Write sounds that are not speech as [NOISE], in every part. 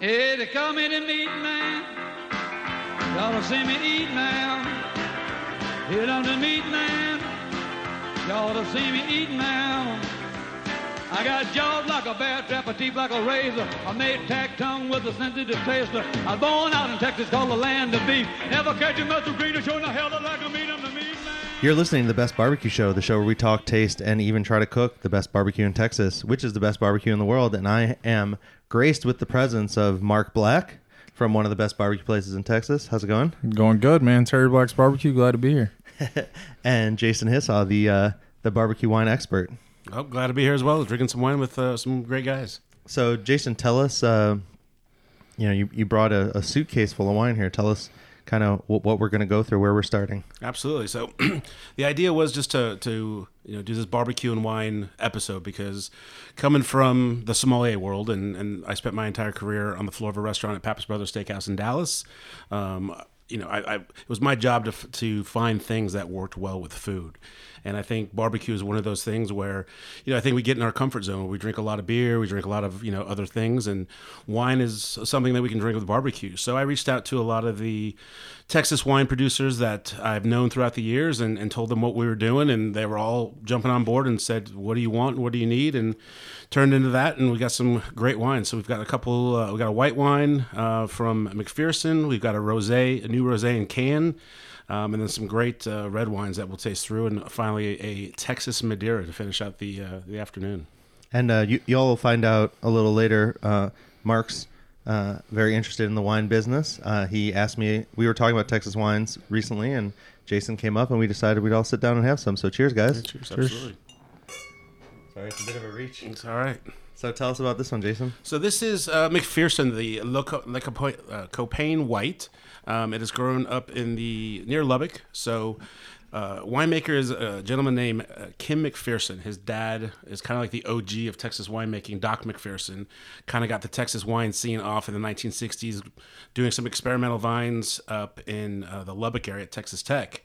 Hey, they call me the meat man. Y'all to see me eat now. Hit on the meat man. Y'all to see me eat now. I got jaws like a bear trap, a teeth like a razor. I made tack tongue with a sensitive taster. I was born out in Texas, called the land of beef. Never catch a muscle greener, showing the hell like a meat. I'm the meat man. You're listening to the Best Barbecue Show, the show where we talk, taste, and even try to cook the best barbecue in Texas, which is the best barbecue in the world. And I am graced with the presence of Mark Black from one of the best barbecue places in Texas. How's it going? Going good, man. Terry Black's barbecue. Glad to be here. [LAUGHS] And Jason Hisaw, the uh, the barbecue wine expert. Oh, glad to be here as well. Drinking some wine with uh, some great guys. So, Jason, tell us. Uh, you know, you, you brought a, a suitcase full of wine here. Tell us kind of what, we're going to go through, where we're starting. Absolutely. So, [CLEARS THROAT] the idea was just to to you know do this barbecue and wine episode because coming from the sommelier world and and I spent my entire career on the floor of a restaurant at Pappas Brothers Steakhouse in Dallas. Um, you know, I, I, it was my job to, to find things that worked well with food. And I think barbecue is one of those things where, you know, I think we get in our comfort zone. We drink a lot of beer, we drink a lot of, you know, other things, and wine is something that we can drink with barbecue. So I reached out to a lot of the Texas wine producers that I've known throughout the years and, and told them what we were doing. And they were all jumping on board and said, What do you want? What do you need? And turned into that. And we got some great wine. So we've got a couple, uh, we got a white wine uh, from McPherson. We've got a rose, a new rose in can. Um, and then some great uh, red wines that we'll taste through, and finally a Texas Madeira to finish out the uh, the afternoon. And uh, you, y'all will find out a little later. Uh, Mark's uh, very interested in the wine business. Uh, he asked me, we were talking about Texas wines recently, and Jason came up and we decided we'd all sit down and have some. So cheers, guys. Cheers, absolutely. Sorry, it's a bit of a reach. It's all right. So tell us about this one, Jason. So this is uh, McPherson, the Loco- Lycopo- uh, Copain White. Um, it is grown up in the near Lubbock. So uh, winemaker is a gentleman named uh, Kim McPherson. His dad is kind of like the OG of Texas winemaking. Doc McPherson kind of got the Texas wine scene off in the 1960s, doing some experimental vines up in uh, the Lubbock area at Texas Tech.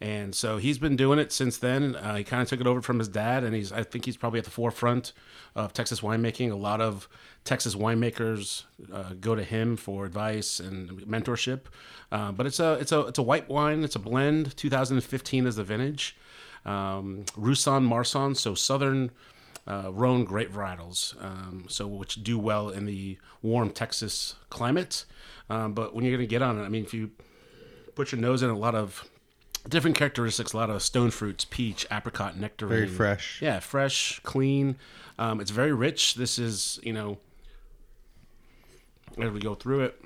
And so he's been doing it since then. Uh, he kind of took it over from his dad, and he's I think he's probably at the forefront of Texas winemaking. A lot of Texas winemakers uh, go to him for advice and mentorship. Uh, but it's a it's a it's a white wine. It's a blend. 2015 is the vintage. Um, Roussanne Marsanne, so southern uh, Rhone grape varietals, um, so which do well in the warm Texas climate. Um, but when you're going to get on it, I mean, if you put your nose in a lot of different characteristics, a lot of stone fruits, peach, apricot, nectarine. Very fresh. Yeah, fresh, clean. Um, it's very rich. This is, you know, as we go through it,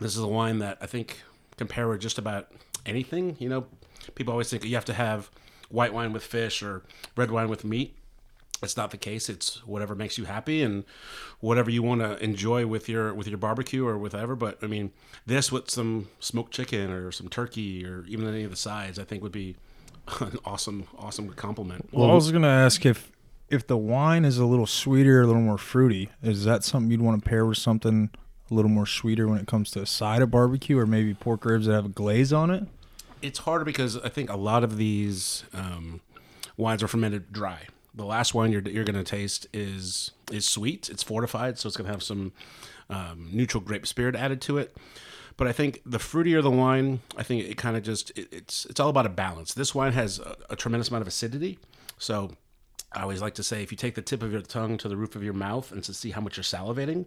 this is a wine that I think compare with just about anything. You know, people always think you have to have white wine with fish or red wine with meat. It's not the case. It's whatever makes you happy and whatever you want to enjoy with your with your barbecue or whatever. But I mean, this with some smoked chicken or some turkey or even any of the sides, I think would be an awesome awesome compliment. Well, I was gonna ask if if the wine is a little sweeter, a little more fruity, is that something you'd want to pair with something a little more sweeter when it comes to a side of barbecue, or maybe pork ribs that have a glaze on it? it's harder because I think a lot of these um, wines are fermented dry. The last wine you're, you're going to taste is is sweet. It's fortified, so it's going to have some um, neutral grape spirit added to it. But I think the fruitier the wine, I think it kind of just it, it's it's all about a balance. This wine has a, a tremendous amount of acidity, so I always like to say if you take the tip of your tongue to the roof of your mouth and to see how much you're salivating.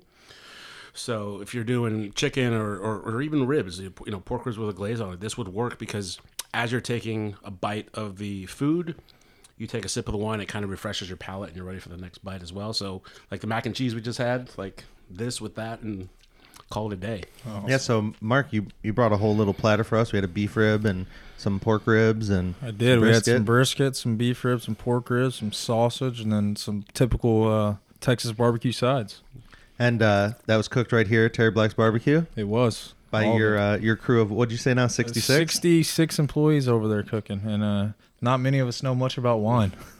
So if you're doing chicken or, or, or even ribs, you know, pork ribs with a glaze on it, this would work because as you're taking a bite of the food, you take a sip of the wine, it kind of refreshes your palate and you're ready for the next bite as well. So like the mac and cheese we just had, like this with that and call it a day. Yeah, so Mark, you, you brought a whole little platter for us. We had a beef rib and some pork ribs and I did. We had some brisket. brisket, some beef ribs, some pork ribs, some sausage, and then some typical uh, Texas barbecue sides. and uh, that was cooked right here at Terry Black's Barbecue It was by All your uh, your crew of what'd you say now, sixty six. 66 employees over there cooking, and uh, not many of us know much about wine. [LAUGHS]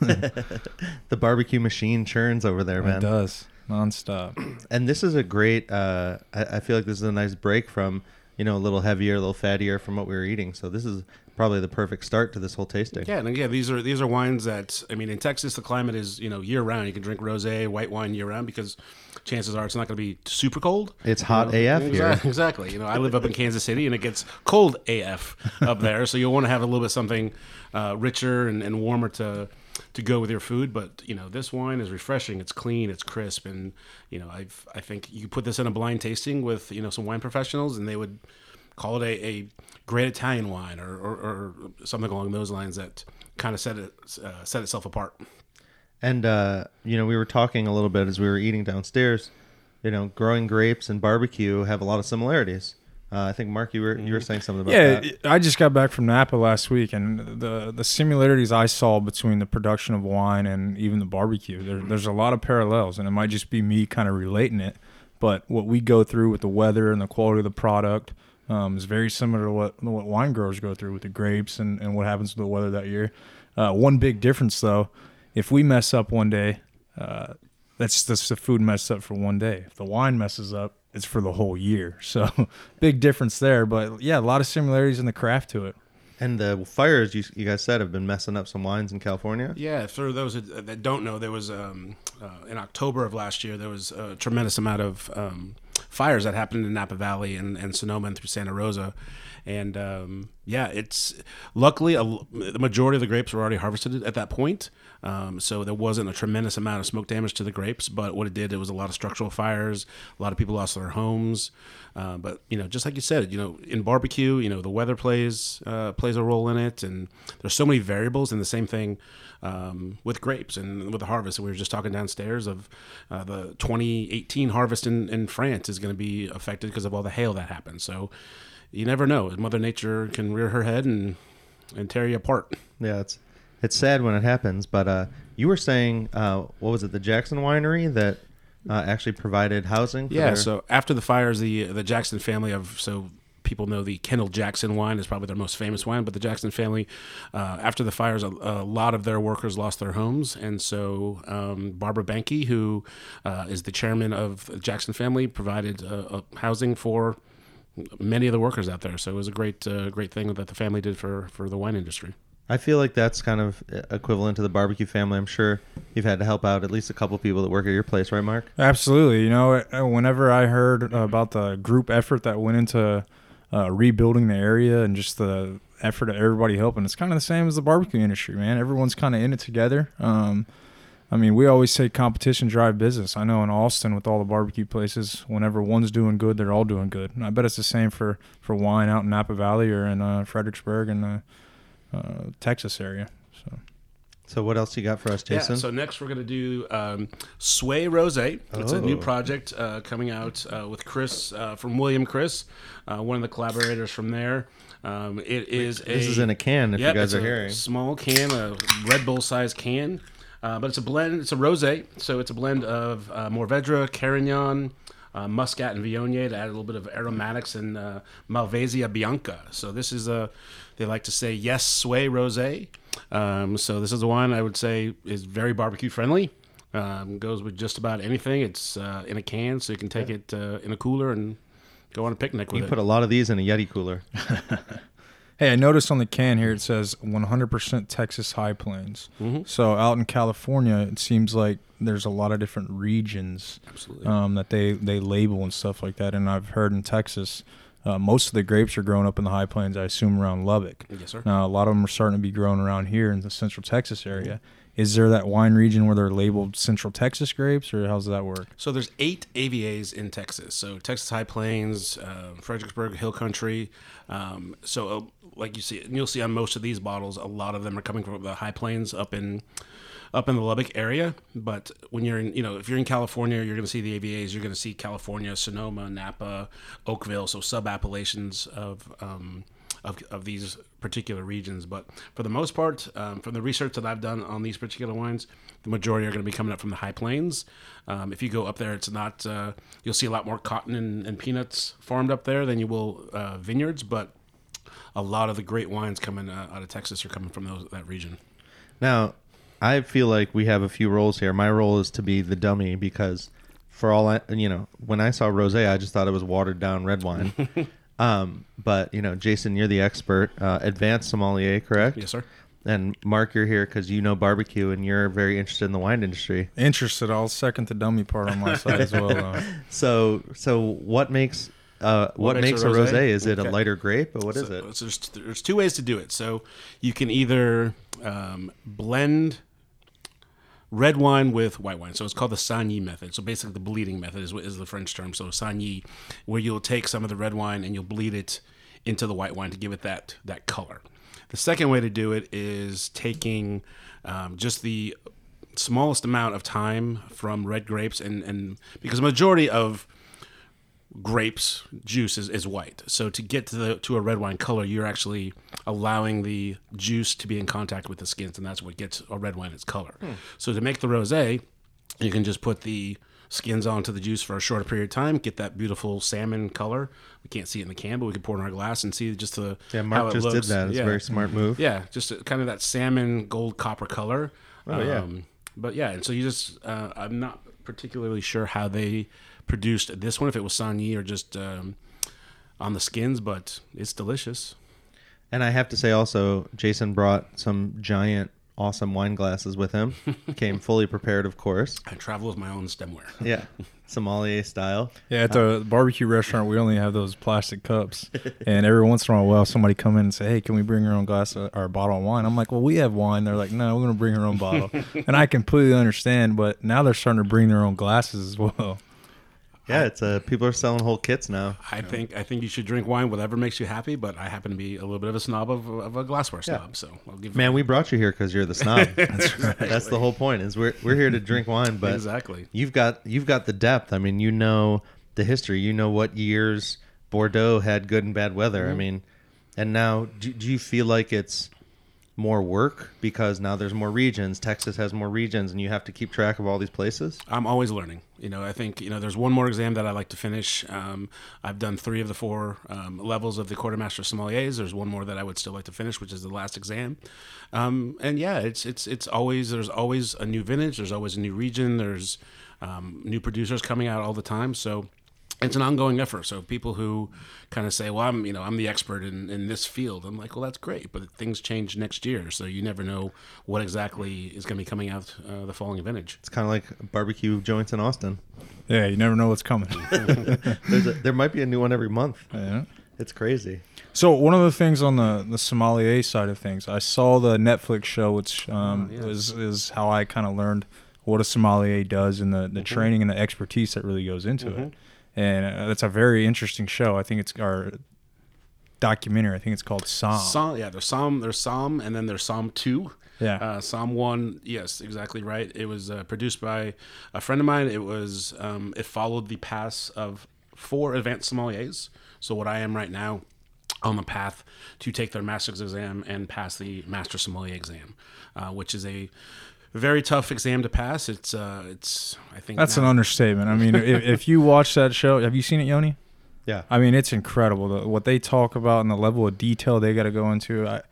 The barbecue machine churns over there, man It does nonstop. [CLEARS THROAT] And this is a great. Uh, I, I feel like this is a nice break from you know, a little heavier, a little fattier from what we were eating. So this is probably the perfect start to this whole tasting. Yeah, and again, these are these are wines that I mean, in Texas, the climate is you know year round. You can drink rosé, white wine year round because chances are it's not going to be super cold. It's hot know? AF here. Exactly, exactly. You know, I live up in Kansas City, and it gets cold AF up there, so you'll want to have a little bit something uh, richer and, and warmer to to go with your food. But you know, this wine is refreshing. It's clean. It's crisp, and you know, I've I think you put this in a blind tasting with you know some wine professionals, and they would call it a, a great Italian wine or, or, or something along those lines that kind of set it uh, set itself apart. And uh, you know, we were talking a little bit as we were eating downstairs. You know, growing grapes and barbecue have a lot of similarities. Uh, I think Mark, you were you were saying something about Yeah, that. Yeah, I just got back from Napa last week, and the the similarities I saw between the production of wine and even the barbecue, there, there's a lot of parallels, and it might just be me kind of relating it. But what we go through with the weather and the quality of the product um, is very similar to what what wine growers go through with the grapes and, and what happens to the weather that year. Uh, one big difference, though, if we mess up one day, uh, that's just the food messed up for one day. If the wine messes up, it's for the whole year. [LAUGHS] So big difference there. But yeah, a lot of similarities in the craft to it. And the fires you, you guys said have been messing up some wines in California. Yeah, for those that that don't know, there was um, uh, in October of last year there was a tremendous amount of um, fires that happened in Napa Valley and, and Sonoma and through Santa Rosa, and um, yeah, it's luckily a, the majority of the grapes were already harvested at that point, um, so there wasn't a tremendous amount of smoke damage to the grapes. But what it did, it was a lot of structural fires. A lot of people lost their homes. Uh, but you know, just like you said, you know, in barbecue, you know, the weather plays uh, plays a role in it, and there's so many variables. And the same thing um, with grapes and with the harvest. We were just talking downstairs of uh, the 2018 harvest in, in France is going to be affected because of all the hail that happened. So you never know. Mother Nature can rear her head and and tear you apart. Yeah, it's it's sad when it happens. But uh, you were saying, uh, what was it, the Jackson Winery that uh, actually provided housing? For Yeah. their- So after the fires, the the Jackson family of so people know the Kendall Jackson wine is probably their most famous wine, but the Jackson family, uh, after the fires, a, a lot of their workers lost their homes, and so um, Barbara Banke, who uh, is the chairman of the Jackson family, provided uh, uh, housing for many of the workers out there. So it was a great uh, great thing that the family did for for the wine industry. I feel like that's kind of equivalent to the barbecue family. I'm sure you've had to help out at least a couple people that work at your place, right, Mark? Absolutely. You know, uh, whenever I heard about the group effort that went into uh, rebuilding the area and just the effort of everybody helping, it's kind of the same as the barbecue industry, man. Everyone's kind of in it together. Um, I mean, we always say competition drive business. I know in Austin with all the barbecue places, whenever one's doing good, they're all doing good. And I bet it's the same for, for wine out in Napa Valley or in uh, Fredericksburg and the uh, Texas area. So So what else you got for us, Jason? Yeah, so next we're going to do um, Sway Rose. It's a new Oh. project uh, coming out uh, with Chris uh, from William Chris, uh, one of the collaborators from there. Um, it is a, this is in a can if Yep, you guys it's are a hearing. Small can, a Red Bull size can. Uh, but it's a blend. It's a rosé, so it's a blend of uh, Mourvedre, Carignan, uh, Muscat, and Viognier to add a little bit of aromatics and uh, Malvasia Bianca. So this is a. They like to say yes, sway rosé. Um, so this is the wine I would say is very barbecue friendly. Um, goes with just about anything. It's uh, in a can, so you can take it uh, in a cooler and go on a picnic with You it. put a lot of these in a Yeti cooler. [LAUGHS] Hey, I noticed on the can here it says 100% Texas High Plains. Mhm. So out in California, it seems like there's a lot of different regions um, that they, they label and stuff like that. And I've heard in Texas, uh, most of the grapes are grown up in the High Plains, I assume around Lubbock. yes, sir. Now, a lot of them are starting to be grown around here in the Central Texas area. Is there that wine region where they're labeled Central Texas grapes, or how's that work? So there's eight AVAs in Texas. So Texas High Plains, uh, Fredericksburg Hill Country. Um, so uh, like you see, and you'll see on most of these bottles, a lot of them are coming from the High Plains up in up in the Lubbock area. But when you're in, you know, if you're in California, you're going to see the AVAs. You're going to see California, Sonoma, Napa, Oakville. So sub appellations of. Um, of, of these particular regions, but for the most part, um, from the research that I've done on these particular wines, the majority are going to be coming up from the high plains. Um, if you go up there, it's not uh, you'll see a lot more cotton and, and peanuts farmed up there than you will uh, vineyards, but a lot of the great wines coming uh, out of Texas are coming from those that region. Now, I feel like we have a few roles here. My role is to be the dummy because, for all I, you know, when I saw rosé, I just thought it was watered down red wine. [LAUGHS] Um, but you know, Jason, you're the expert, uh, advanced sommelier, correct? Yes, sir. And Mark, you're here because you know barbecue and you're very interested in the wine industry. Interested. I'll second the dummy part on my [LAUGHS] side as well. though. So, so what makes uh, what, makes, a rosé? Is it a lighter grape or what is so, it? so there's, there's two ways to do it. So you can either um, blend red wine with white wine. So it's called the Saignée method. So basically, the bleeding method is, what is the French term. So Saignée, where you'll take some of the red wine and you'll bleed it into the white wine to give it that that color. The second way to do it is taking um, just the smallest amount of time from red grapes and, and because majority of grapes juice is, is white. So to get to the to a red wine color, you're actually allowing the juice to be in contact with the skins, and that's what gets a red wine its color. Hmm. So to make the rosé, you can just put the skins onto the juice for a shorter period of time, get that beautiful salmon color. We can't see it in the can, but we can pour it in our glass and see just the Yeah, how Mark it just looks. did that. It's yeah. a very smart mm-hmm. move. Yeah, just uh, a- kind of that salmon gold copper color. Oh, yeah. Um, but yeah, and so you just uh, I'm not particularly sure how they produced this one, if it was Saignée or just um, on the skins, but it's delicious. And I have to say also, Jason brought some giant, awesome wine glasses with him. [LAUGHS] Came fully prepared, of course. I travel with my own stemware. [LAUGHS] Yeah, sommelier style. Yeah, at the uh, barbecue restaurant, we only have those plastic cups, [LAUGHS] and every once in a while, somebody come in and say, "Hey, can we bring our own glass of, or bottle of wine?" I'm like, "Well, we have wine." They're like, "No, we're gonna bring our own bottle," and I completely understand. But now they're starting to bring their own glasses as well. Yeah, it's uh, people are selling whole kits now. I think I think you should drink wine, whatever makes you happy. But I happen to be a little bit of a snob of, of a glassware snob, so I'll give Man, we brought you here because you're the snob. [LAUGHS] That's right. That's the whole point. Is we're we're here to drink wine, but exactly. you've got you've got the depth. I mean, you know the history. You know what years Bordeaux had good and bad weather. I mean, and now do, do you feel like it's more work because now there's more regions? Texas has more regions, and you have to keep track of all these places. I'm always learning. You know, I think you know there's one more exam that I like to finish. Um, I've done three of the four um, levels of the Court of Master Sommeliers. There's one more that I would still like to finish, which is the last exam. Um, and yeah, it's it's it's always there's always a new vintage. There's always a new region. There's um, new producers coming out all the time. So it's an ongoing effort. So people who kind of say, "Well, I'm you know I'm the expert in, in this field," I'm like, "Well, that's great, but things change next year, so you never know what exactly is going to be coming out uh, the following vintage." It's kind of like barbecue joints in Austin. Yeah, you never know what's coming. [LAUGHS] There's a, there might be a new one every month. Yeah. It's crazy. So one of the things on the the sommelier side of things, I saw the Netflix show, which um, Oh, yes. is is how I kind of learned what a sommelier does and the, the Mm-hmm. training and the expertise that really goes into it. And that's a very interesting show. I think it's our documentary. I think it's called Somm. Somm, yeah, there's Somm, there's Somm, and then there's Somm two. Yeah. Uh, Somm one, yes, exactly right. It was uh, produced by a friend of mine. It was, um, it followed the paths of four advanced sommeliers. So what I am right now, on the path to take their master's exam and pass the master sommelier exam, uh, which is a very tough exam to pass. It's, uh, it's, I think That's an understatement. I mean, if, if you watch that show, have you seen it, Yoni? Yeah. I mean, it's incredible the, what they talk about and the level of detail they got to go into. I,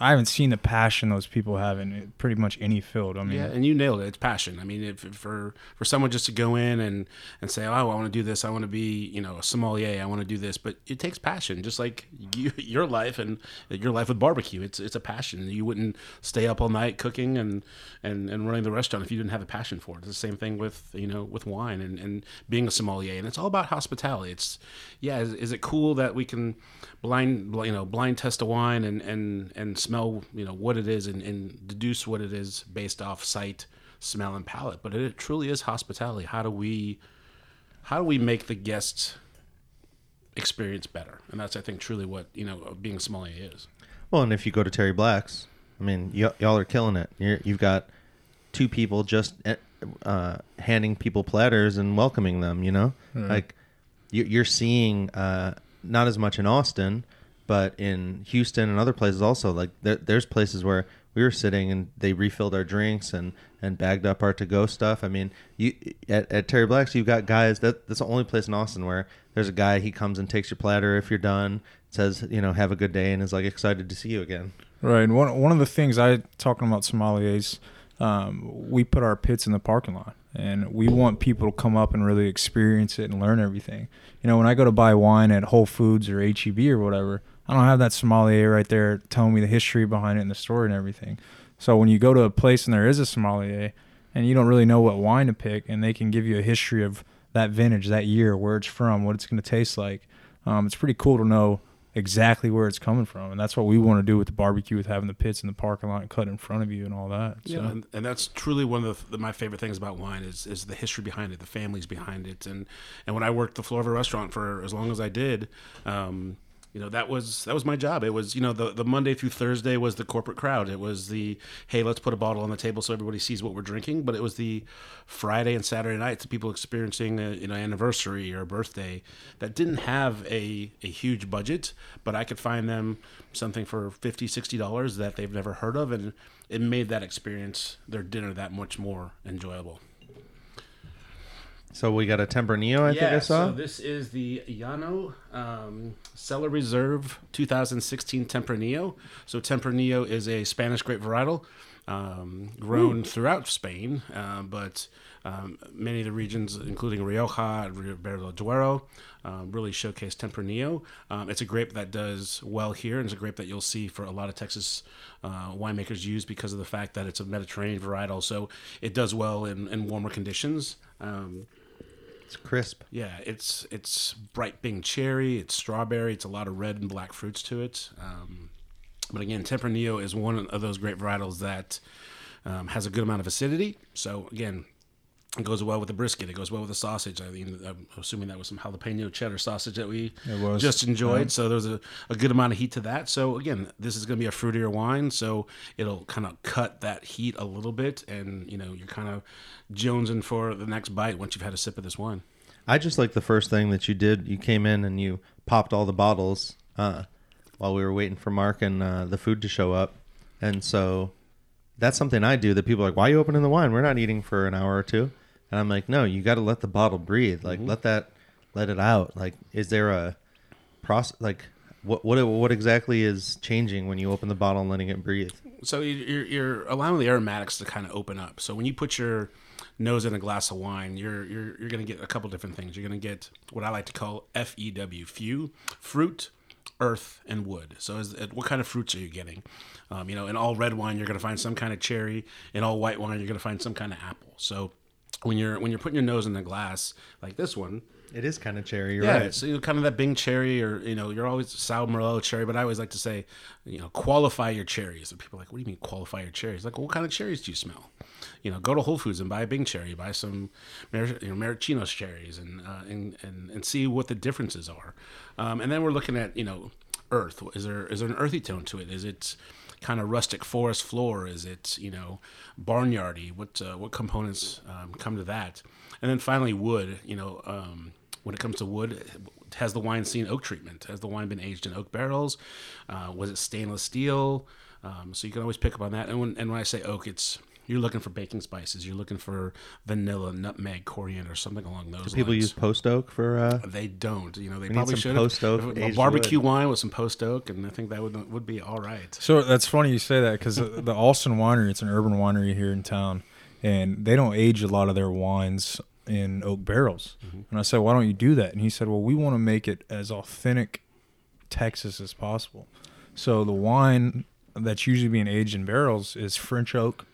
I haven't seen the passion those people have in pretty much any field. I mean, Yeah, and you nailed it. It's passion. I mean, if, for for someone just to go in and and say, "Oh, I want to do this. I want to be, you know, a sommelier. I want to do this," but it takes passion, just like you, [LAUGHS] your life and your life with barbecue. It's it's a passion. You wouldn't stay up all night cooking and and and running the restaurant if you didn't have a passion for it. It's the same thing with you know with wine and and being a sommelier. And it's all about hospitality. It's yeah. Is, is it cool that we can blind you know blind test a wine and and and smell you know what it is and, and deduce what it is based off sight smell and palate. But it truly is hospitality. How do we how do we make the guests experience better? And that's i think truly what you know being a sommelier is. Well, and if you go to Terry Black's, I mean, y- y'all are killing it. You're, you've got two people just eh, uh, handing people platters and welcoming them. You know, like you- you're seeing uh, not as much in Austin, but in Houston and other places also. Like there, there's places where we were sitting and they refilled our drinks and and bagged up our to go stuff. I mean, you at, at Terry Black's, you've got guys. That that's the only place in Austin where there's a guy. He comes and takes your platter if you're done. Says you know have a good day and is like excited to see you again. Right. And one one of the things I talking about sommeliers, um, we put our pits in the parking lot, and we want people to come up and really experience it and learn everything. You know, when I go to buy wine at Whole Foods or HEB or whatever, I don't have that sommelier right there telling me the history behind it and the story and everything. So when you go to a place and there is a sommelier and you don't really know what wine to pick, and they can give you a history of that vintage, that year, where it's from, what it's going to taste like, um, it's pretty cool to know exactly where it's coming from, and that's what we want to do with the barbecue, with having the pits in the parking lot and cut in front of you and all that. So. Yeah, and, and that's truly one of the, my favorite things about wine is is the history behind it, the families behind it, and and when I worked the floor of a restaurant for as long as I did. Um, you know that was that was my job. It was you know the, the monday through thursday was the corporate crowd. It was the hey let's put a bottle on the table so everybody sees what we're drinking. But it was the friday and saturday nights people experiencing a you know anniversary or birthday that didn't have a, a huge budget but i could find them something for 50 60 dollars that they've never heard of. And it made that experience their dinner that much more enjoyable So we got a Tempranillo, I think I saw. so this is the Llano um, Cellar Reserve 2016 Tempranillo. So Tempranillo is a Spanish grape varietal um, grown throughout Spain, uh, but um, many of the regions, including Rioja, and Ribera del Duero, um, really showcase Tempranillo. Um, it's a grape that does well here, and it's a grape that you'll see for a lot of Texas uh, winemakers use because of the fact that it's a Mediterranean varietal. So it does well in, in warmer conditions. Um, It's crisp. yeah, it's it's bright pink cherry, it's strawberry, it's a lot of red and black fruits to it. Um, but again, Tempranillo is one of those great varietals that um, has a good amount of acidity. So again, it goes well with the brisket. It goes well with the sausage. I mean, I'm assuming that was some jalapeno cheddar sausage that we was. just enjoyed. So there's a, a good amount of heat to that. So again, this is going to be a fruitier wine, so it'll kind of cut that heat a little bit, and you know you're kind of jonesing for the next bite once you've had a sip of this wine. I just like the first thing that you did. You came in and you popped all the bottles uh, while we were waiting for Mark and uh, the food to show up, and so that's something I do. That people are like, "Why are you opening the wine? We're not eating for an hour or two. And I'm like, "No, you got to let the bottle breathe. Like, let that, let it out. Like, is there a process? Like, what what what exactly is changing when you open the bottle and letting it breathe? So you- you're, you're allowing the aromatics to kind of open up. So when you put your nose in a glass of wine, you're you're you're going to get a couple different things. You're going to get what I like to call FEW, few, fruit, earth, and wood. So is, what kind of fruits are you getting? Um, you know, in all red wine, you're going to find some kind of cherry. In all white wine, you're going to find some kind of apple. So when you're when you're putting your nose in the glass like this one, It is kind of cherry, you're yeah, right? it's you kind of that Bing cherry, or you know, you're always sour Morello cherry. But I always like to say, you know, qualify your cherries. And people are like, what do you mean qualify your cherries? Like, well, what kind of cherries do you smell? You know, go to Whole Foods and buy a Bing cherry, buy some, Mar- you know, Maraschino's cherries, and uh, and, and and see what the differences are. Um, and then we're looking at you know, earth. Is there is there an earthy tone to it? Is it kind of rustic forest floor? Is it you know, barnyardy? What uh, what components um, come to that? And then finally, wood. You know. Um, when it comes to wood, has the wine seen oak treatment? Has the wine been aged in oak barrels? Uh, was it stainless steel? Um, so you can always pick up on that. And when, and when I say oak, it's you're looking for baking spices. You're looking for vanilla, nutmeg, coriander, or something along those Do People lines. use post oak for. Uh, They don't. You know, they need probably some should post oak a aged barbecue wood. wine with some post oak, and I think that would would be all right. So that's funny you say that because the Austin Winery, it's an urban winery here in town, and they don't age a lot of their wines in oak barrels. And I said, why don't you do that? And he said, well, we want to make it as authentic Texas as possible. So the wine that's usually being aged in barrels is French oak,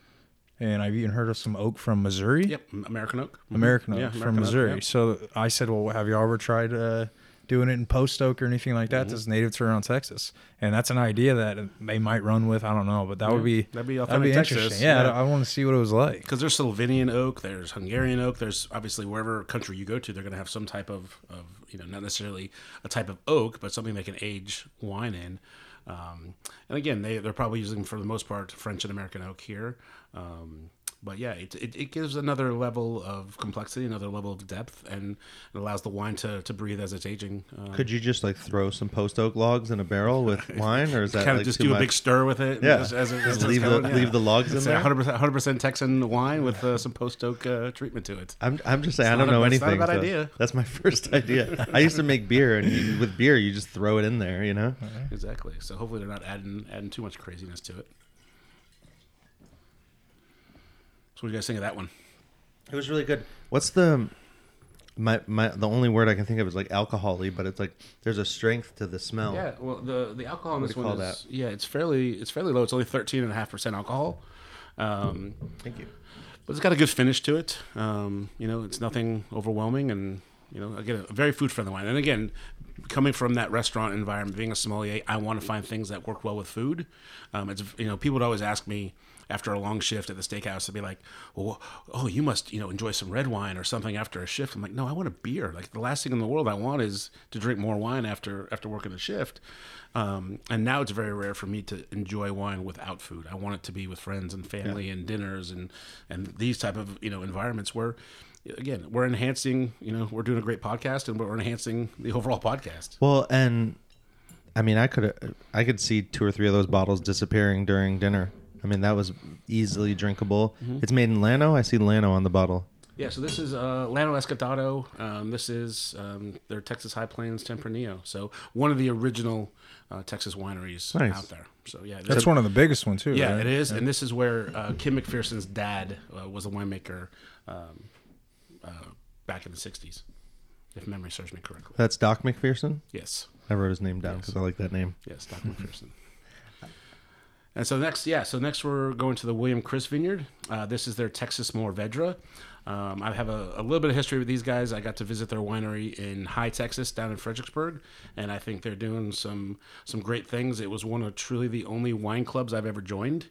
and I've even heard of some oak from Missouri. Yep, American oak. Mhm. American oak Yeah, from American oak, Missouri. yeah. So I said, well, have you ever tried uh, doing it in post oak or anything like Mm-hmm. that? That's native to around Texas, and that's an idea that they might run with. I don't know, but that would be That'd be that'd be Texas, interesting. Yeah, yeah. I, want to see what it was like. because there's Slovenian oak, there's Hungarian oak, there's obviously wherever country you go to, they're going to have some type of, of, you know, not necessarily a type of oak, but something they can age wine in. Um, and again, they they're probably using for the most part French and American oak here. Um, but yeah, it, it, it gives another level of complexity, another level of depth, and it allows the wine to, to breathe as it's aging. Um, could you just like throw some post oak logs in a barrel with [LAUGHS] wine, or is that kind of like just do much? a big stir with it. Yeah. just, as it, Just as it's leave the- going, leave the logs in It's there? 100%, 100% Texan wine with uh, some post oak uh, treatment to it. I'm, I'm just saying, I don't know a- it's not a anything. bad so idea. That's my [LAUGHS] first idea. I used to make beer, and you, with beer, you just throw it in there, you know? Exactly. So hopefully they're not adding adding too much craziness to it. What do you guys think of that one? It was really good. What's the my my the only word I can think of is like alcoholy, but it's like there's a strength to the smell. Yeah, well, the the alcohol in this one call is yeah, it's fairly it's fairly low. It's only thirteen and a half percent alcohol. Um, Thank you. but it's got a good finish to it. Um, you know, it's nothing overwhelming, and you know, again, a very food friendly wine. And again, coming from that restaurant environment, being a sommelier, I want to find things that work well with food. Um, it's you know, people would always ask me after a long shift at the steakhouse to be like, "Well, oh, you must you know enjoy some red wine or something after a shift." I'm like, "No, I want a beer. Like the last thing in the world I want is to drink more wine after after working a shift." Um, and now it's very rare for me to enjoy wine without food. I want it to be with friends and family and dinners and and these type of you know environments where again we're enhancing you know we're doing a great podcast and we're enhancing the overall podcast. Well, and I mean, I could I could see two or three of those bottles disappearing during dinner. I mean, that was easily drinkable. It's made in Llano. I see Llano on the bottle. Yeah, so this is uh, Llano Estacado. Um, this is um, their Texas High Plains Tempranillo. So one of the original uh, Texas wineries Nice. out there. So yeah, this- That's one of the biggest ones too. Yeah, right? it is, and this is where uh, Kim McPherson's dad uh, was a winemaker um, uh, back in the '60s, if memory serves me correctly. That's Doc McPherson. Yes, I wrote his name down Yes. because I like that name. yes, Doc McPherson. And so next, yeah, so next we're going to the William Chris Vineyard. Uh, this is their Texas Mourvedre. Um, I have a, a little bit of history with these guys. I got to visit their winery in Hye Texas, down in Fredericksburg, and I think they're doing some some great things. It was one of truly the only wine clubs I've ever joined.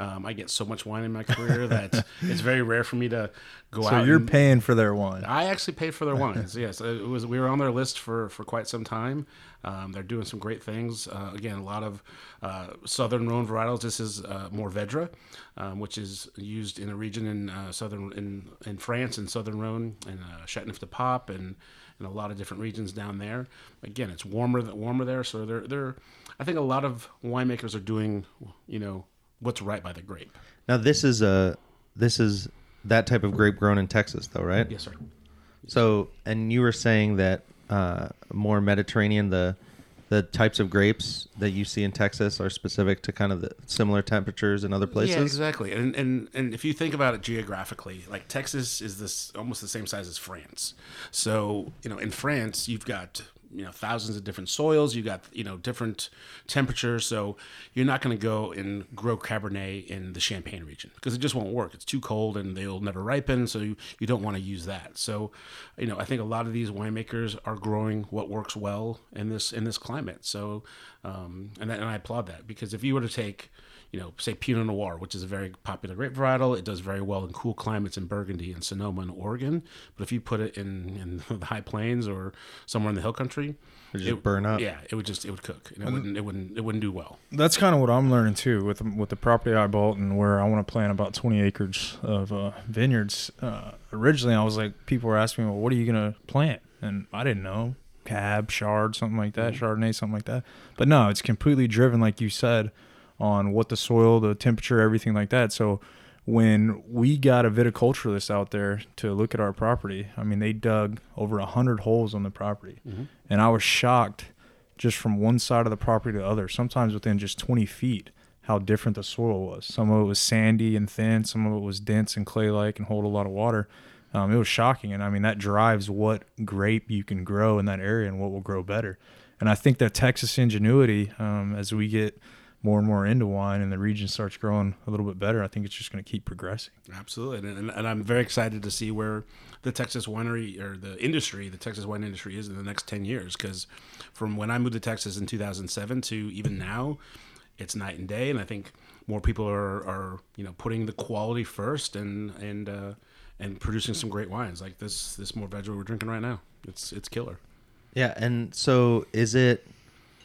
Um, I get so much wine in my career that [LAUGHS] it's very rare for me to go So out. So you're and- paying for their wine. I actually paid for their [LAUGHS] wines. yes, it was. We were on their list for for quite some time. Um, they're doing some great things. Uh, again, a lot of uh, southern Rhone varietals. This is uh, Mourvedre, um, which is used in a region in uh, southern in, in France and southern Rhone and uh, Chateauneuf du Pape and in a lot of different regions down there. Again, it's warmer warmer there, so they're they're. I think a lot of winemakers are doing, you know, what's right by the grape. Now this is a this is that type of grape grown in Texas, though, right? Yes, sir. So, and you were saying that uh, more Mediterranean, the the types of grapes that you see in Texas are specific to kind of the similar temperatures in other places. Yeah, exactly. And and and if you think about it geographically, like Texas is this almost the same size as France. So you know, in France, you've got you know thousands of different soils. You got you know different temperatures. So you're not going to go and grow Cabernet in the Champagne region because it just won't work. It's too cold and they'll never ripen. So you, you don't want to use that. So you know, I think a lot of these winemakers are growing what works well in this in this climate. So um, and, and I applaud that because if you were to take you know, say Pinot Noir, which is a very popular grape varietal. It does very well in cool climates in Burgundy and Sonoma and Oregon. But if you put it in, in [LAUGHS] the high plains or somewhere in the hill country, It'd burn up. Yeah, it would just it would cook. And it wouldn't it wouldn't it wouldn't do well. That's kind of what I'm learning too with with the property I bought and where I want to plant about 20 acres of uh, vineyards. Uh, originally, I was like, people were asking me, "Well, what are you gonna plant?" And I didn't know, cab, chard, something like that, Chardonnay, something like that. But no, it's completely driven, like you said, on what the soil, the temperature, everything like that. So when we got a viticulturalist out there to look at our property, I mean, they dug over a hundred holes on the property, and I was shocked just from one side of the property to the other, sometimes within just 20 feet, how different the soil was. Some of it was sandy and thin, some of it was dense and clay like and hold a lot of water. Um, it was shocking. And I mean, that drives what grape you can grow in that area and what will grow better. And I think that Texas ingenuity, um, as we get more and more into wine and the region starts growing a little bit better, I think it's just going to keep progressing. Absolutely, and, and, and I'm very excited to see where the Texas winery or the industry, the Texas wine industry, is in the next ten years. Because from when I moved to Texas in 2007 to even [LAUGHS] now, it's night and day. And I think more people are, are you know putting the quality first and and uh, and producing some great wines like this this Mourvedre we're drinking right now. It's it's killer. Yeah, and so is it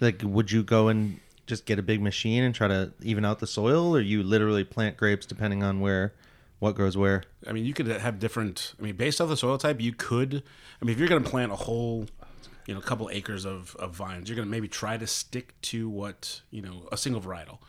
like would you go and just get a big machine and try to even out the soil, or you literally plant grapes depending on where what grows where? I mean, you could have different. I mean, based off the soil type, you could. I mean, if you're going to plant a whole you know a couple acres of, of vines, you're going to maybe try to stick to what you know a single varietal.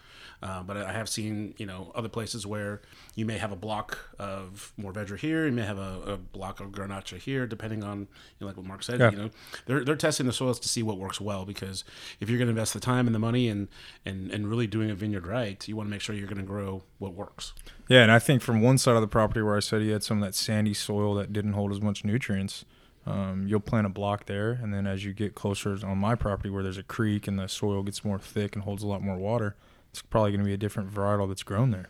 Uh, but I have seen, you know, other places where you may have a block of Mourvedre here, you may have a, a block of Garnacha here, depending on, you know, like what Mark said. Yeah. You know, they're, they're testing the soils to see what works well because if you're going to invest the time and the money and, and, and really doing a vineyard right, you want to make sure you're going to grow what works. Yeah, and I think from one side of the property where I said he had some of that sandy soil that didn't hold as much nutrients, um, you'll plant a block there, and then as you get closer on my property where there's a creek and the soil gets more thick and holds a lot more water, it's probably going to be a different varietal that's grown there.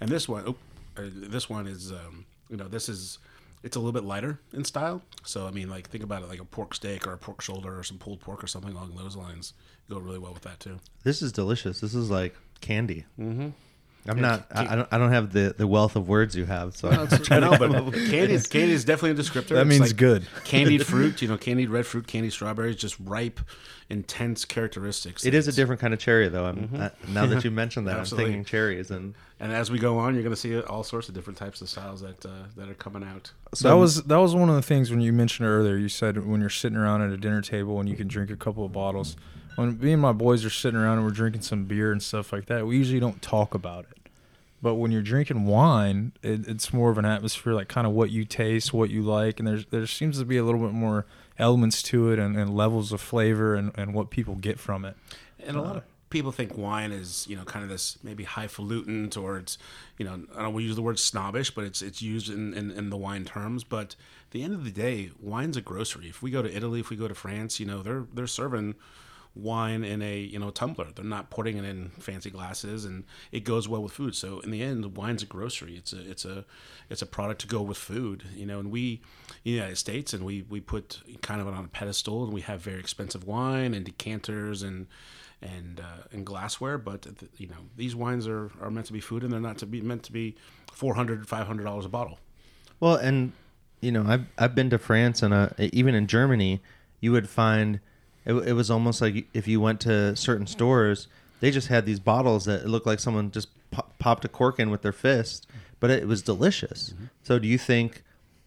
And this one, oh, uh, this one is, um, you know, this is, it's a little bit lighter in style. So I mean, like think about it like a pork steak or a pork shoulder or some pulled pork or something along those lines. Go really well with that too. This is delicious. This is like candy. Mm-hmm. I'm not. I, I don't. I don't have the, the wealth of words you have. So I'm I know, but candy, is- [LAUGHS] candy is definitely a descriptor. That It's means like good. candied [LAUGHS] fruit, you know, candied red fruit, candied strawberries, just ripe, intense characteristics. it is a different kind of cherry, though. I'm uh, now that you [LAUGHS] mentioned that, I'm thinking cherries, and And as we go on, you're going to see all sorts of different types of styles that uh, that are coming out. so that was that was one of the things when you mentioned earlier. You said when you're sitting around at a dinner table and you can drink a couple of bottles. When me and my boys are sitting around and we're drinking some beer and stuff like that, we usually don't talk about it. But when you're drinking wine, it, it's more of an atmosphere, like kind of what you taste, what you like, and there's there seems to be a little bit more elements to it and, and levels of flavor and, and what people get from it. And a lot of people think wine is, you know, kind of this maybe highfalutin or it's, you know, I don't want to use the word snobbish, but it's it's used in, in, in the wine terms. But at the end of the day, wine's a grocery. If we go to Italy, if we go to France, you know, they're they're serving wine in a you know tumbler. They're not putting it in fancy glasses, and it goes well with food. So in the end, wine's a grocery. It's a it's a it's a product to go with food. You know, and we in the United States, and we we put kind of it on a pedestal, and we have very expensive wine and decanters and and uh, and glassware. But you know, these wines are are meant to be food, and they're not to be meant to be 400 500 dollars a bottle. Well, and you know, I've I've been to France and uh, even in Germany, you would find it, it was almost like if you went to certain stores, they just had these bottles that it looked like someone just pop, popped a cork in with their fist, but it was delicious. So, do you think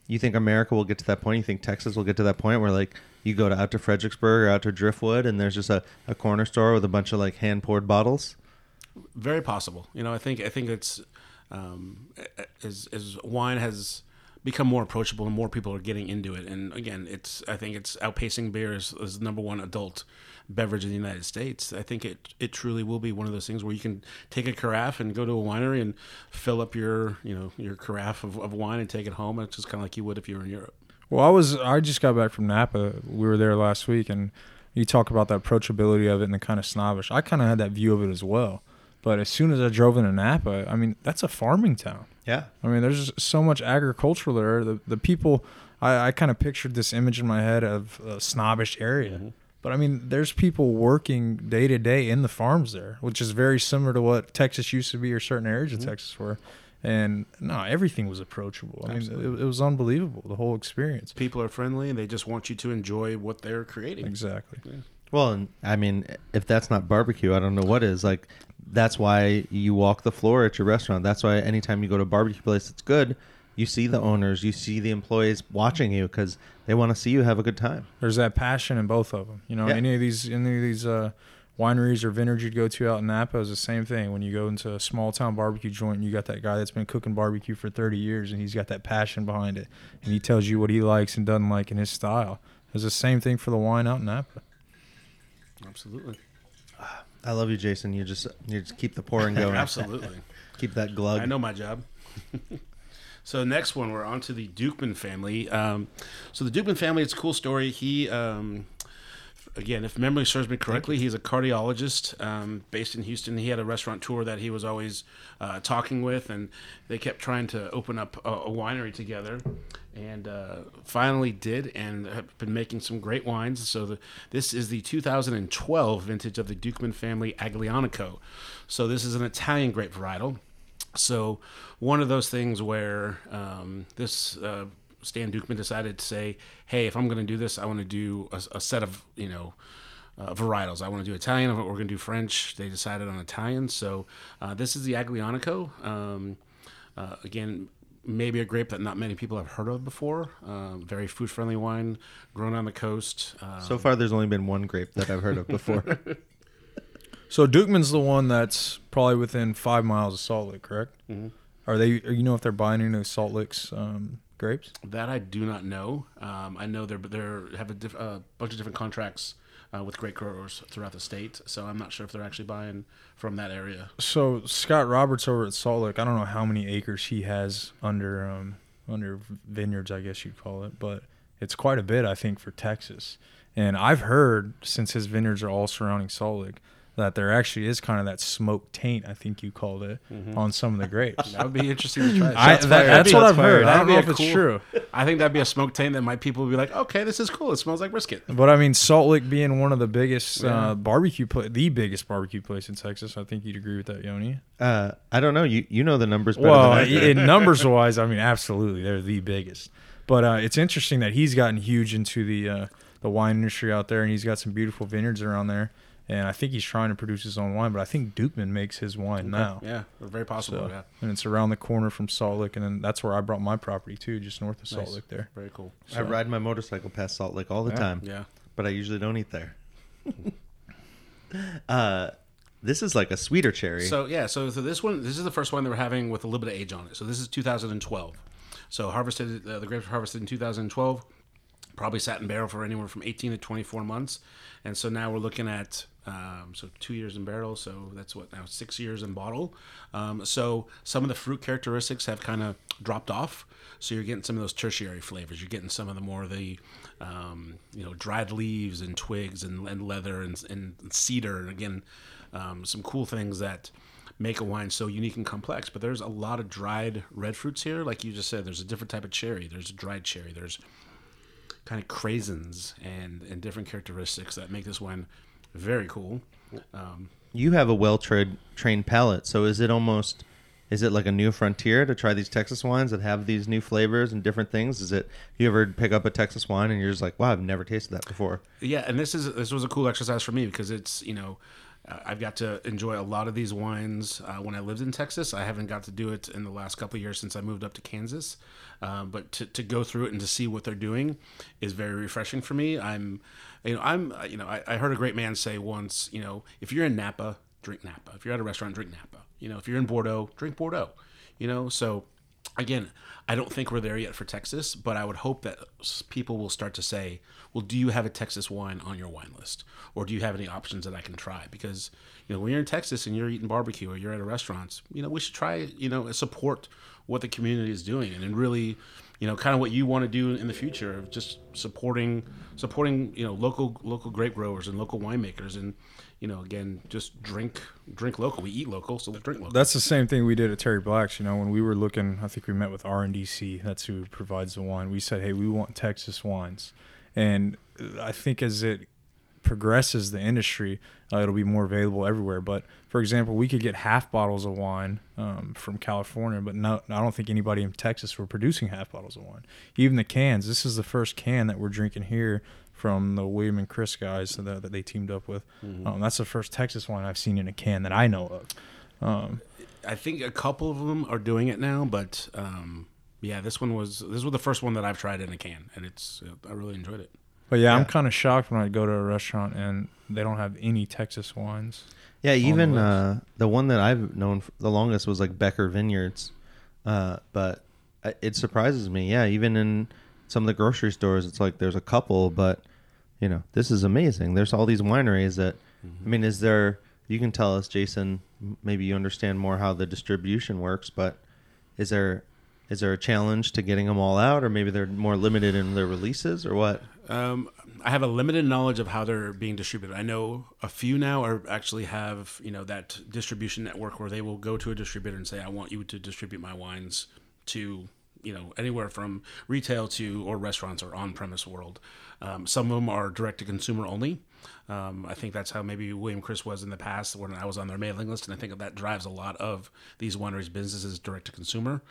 you think America will get to that point? You think Texas will get to that point where like you go to out to Fredericksburg or out to Driftwood and there's just a, a corner store with a bunch of like hand poured bottles? very possible. You know, I think I think it's um, as as wine has become more approachable and more people are getting into it. And again, it's I think it's outpacing beer as, as the number one adult beverage in the United States. I think it it truly will be one of those things where you can take a carafe and go to a winery and fill up your you know your carafe of, of wine and take it home. It's just kind of like you would if you were in Europe. Well, I was I just got back from Napa. We were there last week, and you talk about the approachability of it and the kind of snobbish. I kind of had that view of it as well. But as soon as I drove into Napa, I mean that's a farming town. Yeah. I mean, there's so much agriculture there. The the people, I, I kind of pictured this image in my head of a snobbish area. Mm-hmm. But I mean, there's people working day to day in the farms there, which is very similar to what Texas used to be or certain areas of mm-hmm. Texas were. And no, everything was approachable. I mean, it, it was unbelievable the whole experience. People are friendly and they just want you to enjoy what they're creating. Exactly. Well, and I mean, if that's not barbecue, I don't know what is. Like, that's why you walk the floor at your restaurant. That's why anytime you go to a barbecue place that's good, you see the owners, you see the employees watching you because they want to see you have a good time. There's that passion in both of them. You know, Yeah. any of these any of these uh, wineries or vineyards you'd go to out in Napa is the same thing. When you go into a small town barbecue joint, and you got that guy that's been cooking barbecue for 30 years, and he's got that passion behind it, and he tells you what he likes and doesn't like in his style. It's the same thing for the wine out in Napa. Absolutely. I love you, Jason. You just you just keep the pouring going. [LAUGHS] [LAUGHS] Absolutely. Keep that glug. I know my job. [LAUGHS] so next one, we're on to the Duchman family. Um, so the Duchman family, it's a cool story. He, um, again, if memory serves me correctly, he's a cardiologist um, based in Houston. He had a restaurant tour that he was always uh, talking with, and they kept trying to open up a, a winery together. And uh, finally did, and have been making some great wines. So the, this is the 2012 vintage of the Duchman family Aglianico. So this is an Italian grape varietal. So one of those things where um, this uh, Stan Duchman decided to say, "Hey, if I'm going to do this, I want to do a, a set of you know." Uh, varietals. I want to do Italian. We're going to do French. They decided on Italian. So uh, this is the Aglianico. Um, uh, again, maybe a grape that not many people have heard of before. Um, very food friendly wine, grown on the coast. Um, So far, there's only been one grape that I've heard of before. [LAUGHS] So Duchman's the one that's probably within five miles of Salt Lick, correct? Mm-hmm. Are they? Or you know if they're buying any of Salt Lick's um, grapes? that I do not know. Um, I know they're they're have a diff, uh, bunch of different contracts uh, with grape growers throughout the state. So I'm not sure if they're actually buying from that area. So Scott Roberts over at Salt Lick, I don't know how many acres he has under um, under vineyards, I guess you'd call it, but it's quite a bit, I think, for Texas. And I've heard since his vineyards are all surrounding Salt Lick that there actually is kind of that smoke taint, I think you called it, on some of the grapes. [LAUGHS] That would be interesting to try. [LAUGHS] I, that- fired. that's what Shots I've heard. fired. I don't That'd be know a if it's true. I think that'd be a smoke taint that might people would be like, okay, this is cool. It smells like brisket. But I mean, Salt Lick being one of the biggest Yeah. uh, barbecue, pla- the biggest barbecue place in Texas, I think you'd agree with that, Yoni. uh, I don't know. You you know the numbers better Well, than I do. in numbers [LAUGHS] wise, I mean, absolutely, they're the biggest. But uh, it's interesting that he's gotten huge into the uh, the wine industry out there, and he's got some beautiful vineyards around there. And I think he's trying to produce his own wine, but I think Duchman makes his wine now. Yeah, very possible. So, yeah, and it's around the corner from Salt Lick, and then that's where I brought my property too, just north of Salt Nice. Lick there. very cool. I ride my motorcycle past Salt Lick all the Yeah. time, Yeah. but I usually don't eat there. [LAUGHS] uh, this is like a sweeter cherry. So yeah, so, so this one, this is the first one that we're having with a little bit of age on it. So this is 2012. So harvested, uh, the grapes were harvested in 2012. Probably sat in barrel for anywhere from 18 to 24 months, and so now we're looking at um, so two years in barrel. So that's what now six years in bottle. Um, so some of the fruit characteristics have kind of dropped off. So you're getting some of those tertiary flavors. You're getting some of the more of the um, you know dried leaves and twigs and, and leather and, and cedar and again um, some cool things that make a wine so unique and complex. But there's a lot of dried red fruits here, like you just said. There's a different type of cherry. There's a dried cherry. There's kind of craisins and and different characteristics that make this wine very cool. Um, you have a well trained palate, so is it almost is it like a new frontier to try these Texas wines that have these new flavors and different things? Is it you ever pick up a Texas wine and you're just like, wow, I've never tasted that before? Yeah, and this is this was a cool exercise for me because it's you know I've got to enjoy a lot of these wines uh, when I lived in Texas. I haven't got to do it in the last couple of years since I moved up to Kansas, uh, but to, to go through it and to see what they're doing is very refreshing for me. I'm you know I'm uh, you know I, I heard a great man say once you know if you're in Napa drink Napa if you're at a restaurant drink Napa you know if you're in Bordeaux drink Bordeaux you know so again, I don't think we're there yet for Texas, but I would hope that people will start to say, well, do you have a Texas wine on your wine list? Or do you have any options that I can try? Because, you know, when you're in Texas and you're eating barbecue or you're at a restaurant, you know, we should try, you know, support what the community is doing and then really, you know, kind of what you want to do in the future of just supporting, supporting, you know, local, local grape growers and local winemakers. And, you know, again, just drink, drink local. We eat local, so drink local. That's the same thing we did at Terry Black's. You know, when we were looking, I think we met with R and RNDC. That's who provides the wine. We said, hey, we want Texas wines, and I think as it progresses the industry, uh, it'll be more available everywhere. But for example, we could get half bottles of wine um, from California, but no, I don't think anybody in Texas were producing half bottles of wine. Even the cans. This is the first can that we're drinking here from the William and Chris guys that, that they teamed up with. Um, that's the first Texas wine I've seen in a can that I know of. Um, I think a couple of them are doing it now, but um, yeah, this one was this was the first one that I've tried in a can, and it's I really enjoyed it. But yeah, I'm kind of shocked when I go to a restaurant and they don't have any Texas wines. Yeah, even list. uh, the one that I've known f- the longest was like Becker Vineyards, uh, but it surprises me. Yeah, even in some of the grocery stores, it's like there's a couple, but you know, this is amazing. There's all these wineries that, I mean, is there? You can tell us, Jason. Maybe you understand more how the distribution works, but is there? Is there a challenge to getting them all out, or maybe they're more limited in their releases, or what? Um, I have a limited knowledge of how they're being distributed. I know a few now are actually have you know that distribution network where they will go to a distributor and say, "I want you to distribute my wines to." You know, anywhere from retail to or restaurants or on-premise world. Um, some of them are direct to consumer only. Um, I think that's how maybe William Chris was in the past when I was on their mailing list, and I think that drives a lot of these wineries' businesses direct to consumer.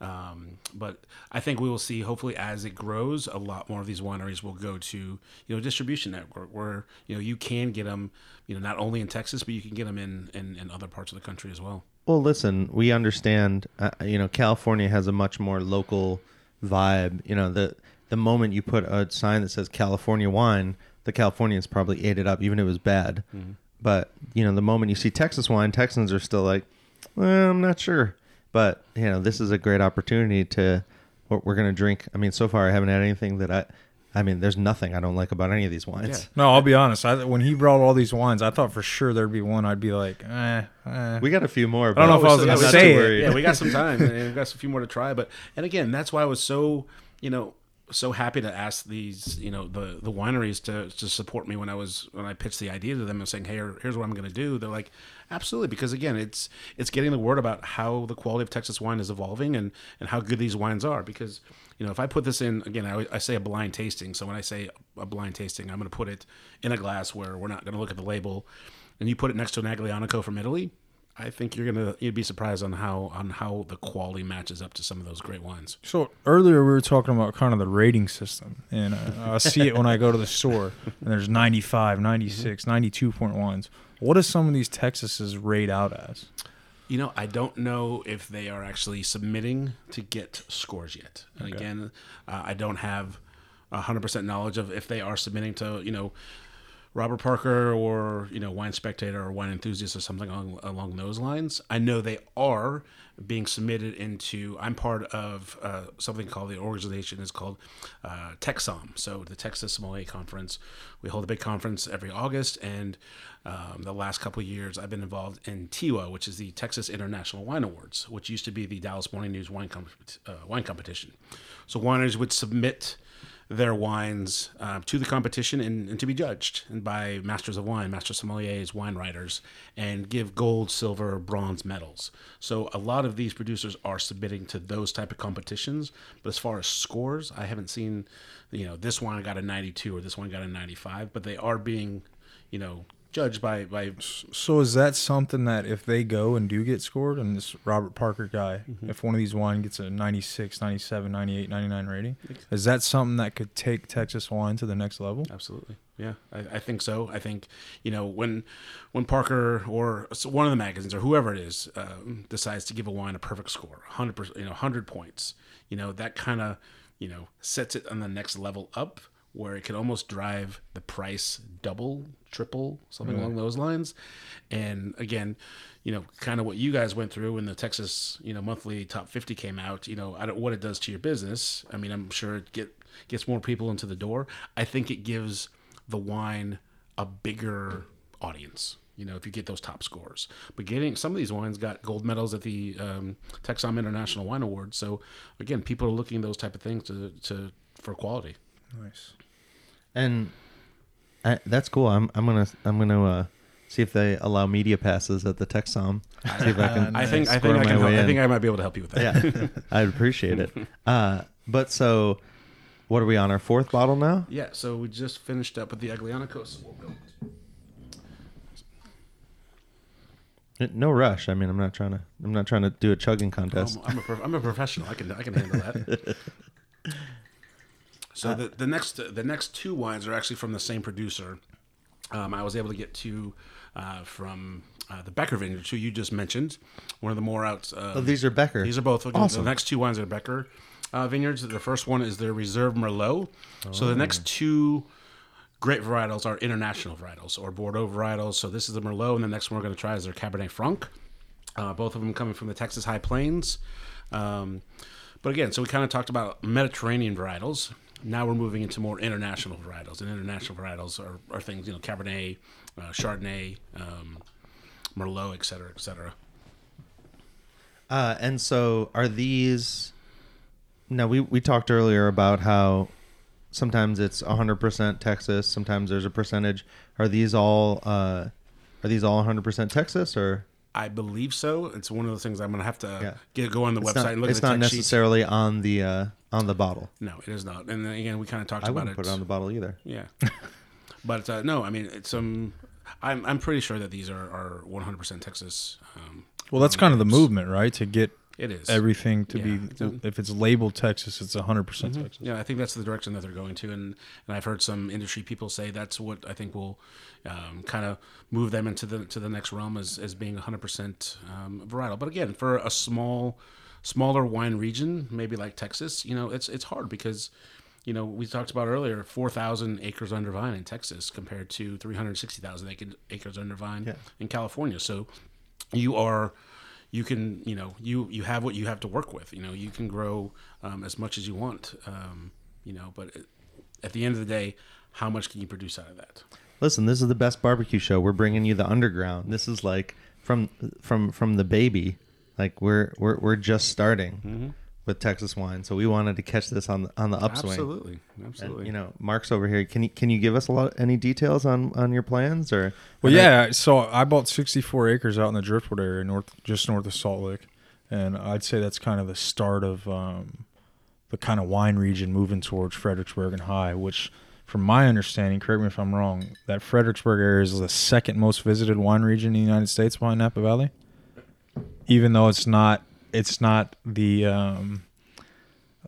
Um, but I think we will see, hopefully, as it grows, a lot more of these wineries will go to you know distribution network where you know you can get them, you know, not only in Texas, but you can get them in in, in other parts of the country as well. Well, listen, we understand. Uh, you know, California has a much more local vibe. You know, the the moment you put a sign that says California wine, the Californians probably ate it up, even if it was bad. But you know, the moment you see Texas wine, Texans are still like, well, I'm not sure. But you know, this is a great opportunity to what we're gonna drink. I mean, so far I haven't had anything that I. I mean, there's nothing I don't like about any of these wines. Yeah. No, I'll be honest. I, when he brought all these wines, I thought for sure there'd be one I'd be like, eh, eh. We got a few more. I don't know if I was gonna not say it. Yeah, we got some time. [LAUGHS] we've got a few more to try. But and again, that's why I was so you know so happy to ask these you know the the wineries to to support me when I was when I pitched the idea to them and saying, hey, here's what I'm going to do. They're like, absolutely, because again, it's it's getting the word about how the quality of Texas wine is evolving and and how good these wines are. Because you know, if I put this in again, I, I say a blind tasting. So when I say a blind tasting, I'm going to put it in a glass where we're not going to look at the label, and you put it next to an Aglianico from Italy. I think you're gonna you'd be surprised on how on how the quality matches up to some of those great wines. So earlier we were talking about kind of the rating system, and uh, I [LAUGHS] see it when I go to the store, and there's 95, 96, 92.1s. What does some of these Texases rate out as? You know, I don't know if they are actually submitting to get scores yet. And again, uh, I don't have hundred percent knowledge of if they are submitting to you know Robert Parker or you know Wine Spectator or Wine Enthusiast or something along, along those lines. I know they are being submitted into. I'm part of uh, something called the organization is called uh, TexSom. So the Texas Sommelier Conference. We hold a big conference every August, and um, the last couple years I've been involved in TIWA, which is the Texas International Wine Awards, which used to be the Dallas Morning News wine com- uh, wine competition. So wineries would submit their wines uh, to the competition and, and to be judged and by masters of wine, master sommeliers, wine writers, and give gold, silver, bronze medals. So a lot of these producers are submitting to those type of competitions. But as far as scores, I haven't seen, you know, this one got a 92 or this one got a 95, but they are being, you know, judged by by So is that something that if they go and do get scored, and this Robert Parker guy, Mm-hmm. if one of these wine gets a 96, 97, 98, 99 rating, is that something that could take Texas wine to the next level? Absolutely. Yeah, I, I think so. I think you know when when Parker or one of the magazines or whoever it is um, decides to give a wine a perfect score, hundred percent, you know, hundred points. You know that kind of you know sets it on the next level up where it could almost drive the price double, triple, something along those lines. And again, you know, kind of what you guys went through when the Texas, you know, monthly top 50 came out, you know, I don't what it does to your business. I mean, I'm sure it get gets more people into the door. I think it gives the wine a bigger audience. You know, if you get those top scores, but getting some of these wines got gold medals at the um, TexSom International Wine Awards. So again, people are looking those type of things to, to for quality. Nice. And I, that's cool. I'm I'm gonna I'm gonna uh, see if they allow media passes at the TexSom. See if I can. [LAUGHS] I think I think I can. Help, I think I might be able to help you with that. yeah, [LAUGHS] I'd appreciate it. [LAUGHS] Uh, but so, what are we on our fourth bottle now? Yeah, so we just finished up with the Aglianicos. We'll. No rush. I mean, I'm not trying to. I'm not trying to do a chugging contest. I'm, I'm a prof- I'm a professional. I can I can handle that. So the, the next the next two wines are actually from the same producer. Um, I was able to get two uh, from uh, the Becker Vineyards, who you just mentioned. One of the more out. Uh, Oh, these are Becker. These are both Awesome. The next two wines are Becker uh, Vineyards. The first one is their Reserve Merlot. So the next two great varietals are international varietals or Bordeaux varietals. So this is the Merlot, and the next one we're going to try is their Cabernet Franc. Uh, both of them coming from the Texas High Plains. Um, but again, so we kind of talked about Mediterranean varietals. Now we're moving into more international varietals, and international varietals are, are things you know Cabernet, uh, Chardonnay, um, Merlot, et cetera, et cetera. Uh, and so, are these? Now we we talked earlier about how sometimes it's 100% Texas, sometimes there's a percentage. Are these all? Uh, are these all 100% Texas or? I believe so. It's one of those things I'm going to have to Yeah. get go on the It's website not, and look it's at the not sheet. necessarily on the uh, on the bottle. No, it is not. And then again, we kind of talked I about wouldn't it. put it on the bottle either. Yeah, [LAUGHS] but uh, no, I mean, it's um, I'm I'm pretty sure that these are are 100% Texas. Um, Well, that's kind of the movement, right? To get It is. everything to Yeah, be. it's a- If it's labeled Texas, it's 100 percent Texas. Yeah, I think that's the direction that they're going to, and and I've heard some industry people say that's what I think will um, kind of move them into the to the next realm as as being 100% um, varietal. But again, for a small, smaller wine region, maybe like Texas, you know, it's it's hard because. You know, we talked about earlier, 4,000 acres under vine in Texas compared to 360,000 ac- acres under vine Yeah. in California. So you are you can you know you you have what you have to work with you know you can grow um, as much as you want um, you know but it- at the end of the day how much can you produce out of that Listen, this is the best barbecue show. We're bringing you the underground. This is like from from from the baby. Like we're we're we're just starting with Texas wine. So we wanted to catch this on the on the upswing. absolutely And, absolutely you know, Mark's over here. Can you can you give us a lot any details on on your plans or? Well, I yeah. So I bought 64 acres out in the Driftwood area, north, just north of Salt Lick, and I'd say that's kind of the start of um, the kind of wine region moving towards Fredericksburg and Hye. Which, from my understanding, correct me if I'm wrong, that Fredericksburg area is the second most visited wine region in the United States behind Napa Valley. Even though it's not, it's not the um,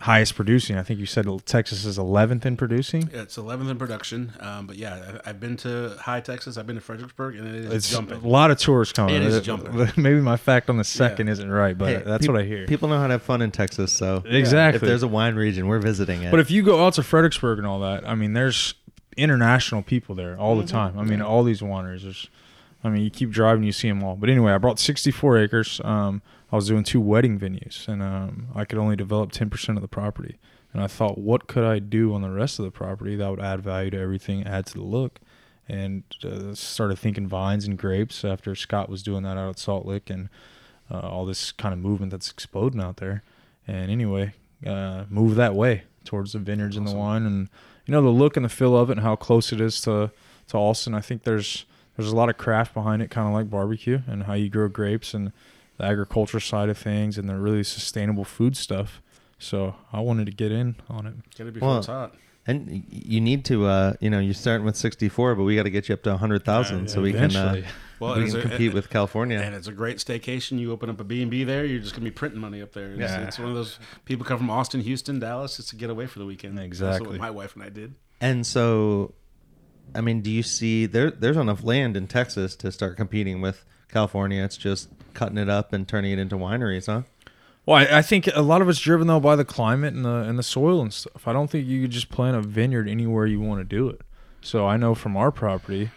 highest producing. I think you said Texas is 11th in producing. Yeah, it's 11th in production um, but yeah I, I've been to Hye Texas I've been to Fredericksburg and it is It's jumping a lot of tourists coming. It is Uh, jumping. [LAUGHS] Maybe my fact on the second isn't right, but Hey, that's peop- what I hear. People know how to have fun in Texas, so exactly. if there's a wine region, we're visiting it. but if you go out to Fredericksburg and all that, I mean, there's international people there all Mm-hmm. the time. I mean, all these wineries. There's, I mean, you keep driving, you see them all. But anyway, I brought 64 acres. Um, I was doing two wedding venues, and um, I could only develop 10% of the property. And I thought, what could I do on the rest of the property that would add value to everything, add to the look? And uh, started thinking vines and grapes after Scott was doing that out at Salt Lick and uh, all this kind of movement that's exploding out there. And anyway, uh, move that way towards the vineyards and the wine, and you know the look and the feel of it, and how close it is to to Austin. I think there's there's a lot of craft behind it, kind of like barbecue, and how you grow grapes and the agriculture side of things, and the really sustainable food stuff. So I wanted to get in on it. Get it Well, before it's hot. and you need to, uh, you know, you're starting with 64, but we got to get you up to 100,000 so we can, uh, Well, we it's can a- compete with California. And it's a great staycation. You open up a B&B there, you're just going to be printing money up there. It's, Yeah. it's one of those people come from Austin, Houston, Dallas just to get away for the weekend. That's Exactly. what my wife and I did. And so, I mean, do you see there? There's enough land in Texas to start competing with California. It's just cutting it up and turning it into wineries, huh? Well, I, I think a lot of it's driven though by the climate and the and the soil and stuff. I don't think you could just plant a vineyard anywhere you want to do it. So I know from our property,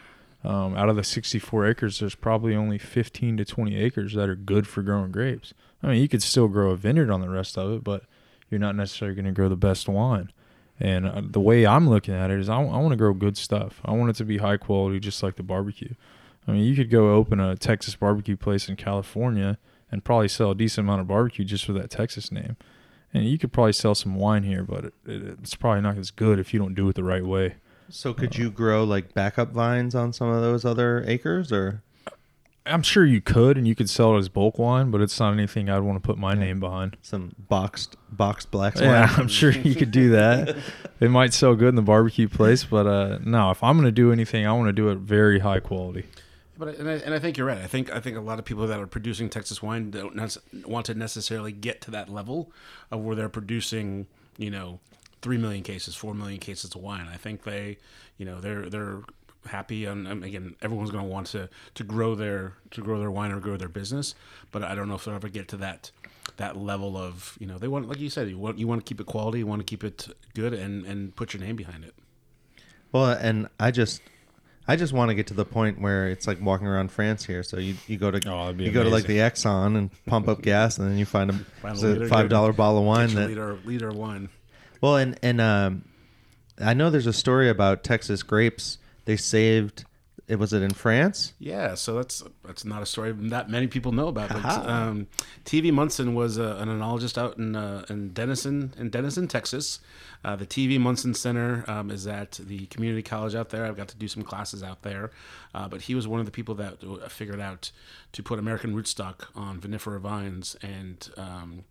um, out of the 64 acres, there's probably only 15 to 20 acres that are good for growing grapes. I mean, you could still grow a vineyard on the rest of it, but you're not necessarily going to grow the best wine. And uh, the way I'm looking at it is, I, want to grow good stuff. I want it to be high quality, just like the barbecue. I mean, you could go open a Texas barbecue place in California and probably sell a decent amount of barbecue just for that Texas name. And you could probably sell some wine here, but it, it, it's probably not as good if you don't do it the right way. So could you grow like backup vines on some of those other acres, or I'm sure you could, and you could sell it as bulk wine, but it's not anything I'd want to put my name behind. some boxed boxed black wine. Yeah. I'm sure you could do that. [LAUGHS] it might sell good in the barbecue place, but uh, no, if I'm going to do anything, I want to do it very high quality. But and I, and I think you're right. I think I think a lot of people that are producing Texas wine don't nec- want to necessarily get to that level of where they're producing, you know, three million cases, four million cases of wine. I think they, you know, they're they're happy and, and again everyone's going to want to to grow their to grow their wine or grow their business but i don't know if they'll ever get to that that level of you know they want like you said you want you want to keep it quality you want to keep it good and and put your name behind it Well, and I just I just want to get to the point where it's like walking around France here. So you, you go to Oh, you go to like the Exxon and pump up gas, and then you find a, Find a a five dollar bottle of wine that liter liter wine Well, and and um, I know there's a story about Texas grapes. They saved. It was it in France? Yeah, so that's that's not a story that many people know about. But um, TV Munson was uh, an enologist out in uh, in Denison in Denison, Texas. Uh, the TV Munson Center um, is at the community college out there. I've got to do some classes out there. Uh, but he was one of the people that uh, figured out to put American rootstock on vinifera vines and um,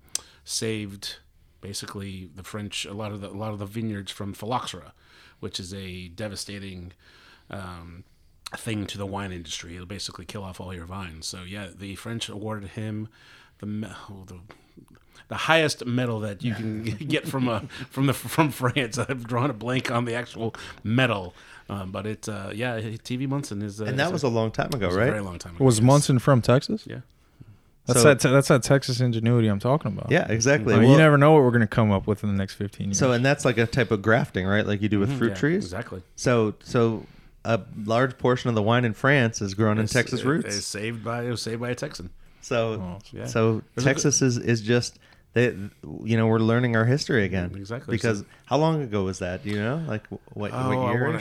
saved basically the French a lot of the a lot of the vineyards from phylloxera, which is a devastating um, thing to the wine industry. It'll basically kill off all your vines. So yeah, the French awarded him the me- oh, the the highest medal that you can [LAUGHS] get from a from the from France. [LAUGHS] I've drawn a blank on the actual medal, um, but it uh, yeah, TV Munson is uh, And that is was a long time ago, was a right? very long time ago. Was yes. Munson from Texas? Yeah. That's So- that. that's that Texas ingenuity I'm talking about. Yeah, exactly. I mean, Well, you never know what we're going to come up with in the next 15 years. so, and that's like a type of grafting, right? Like you do with fruit Yeah, trees. Exactly. So, so a large portion of the wine in France is grown in Texas roots. It's saved by it was saved by a Texan. So, Oh, yeah. so There's Texas is is just they, you know, we're learning our history again. Exactly. Because So- how long ago was that? Do you know? Like what Oh, what year?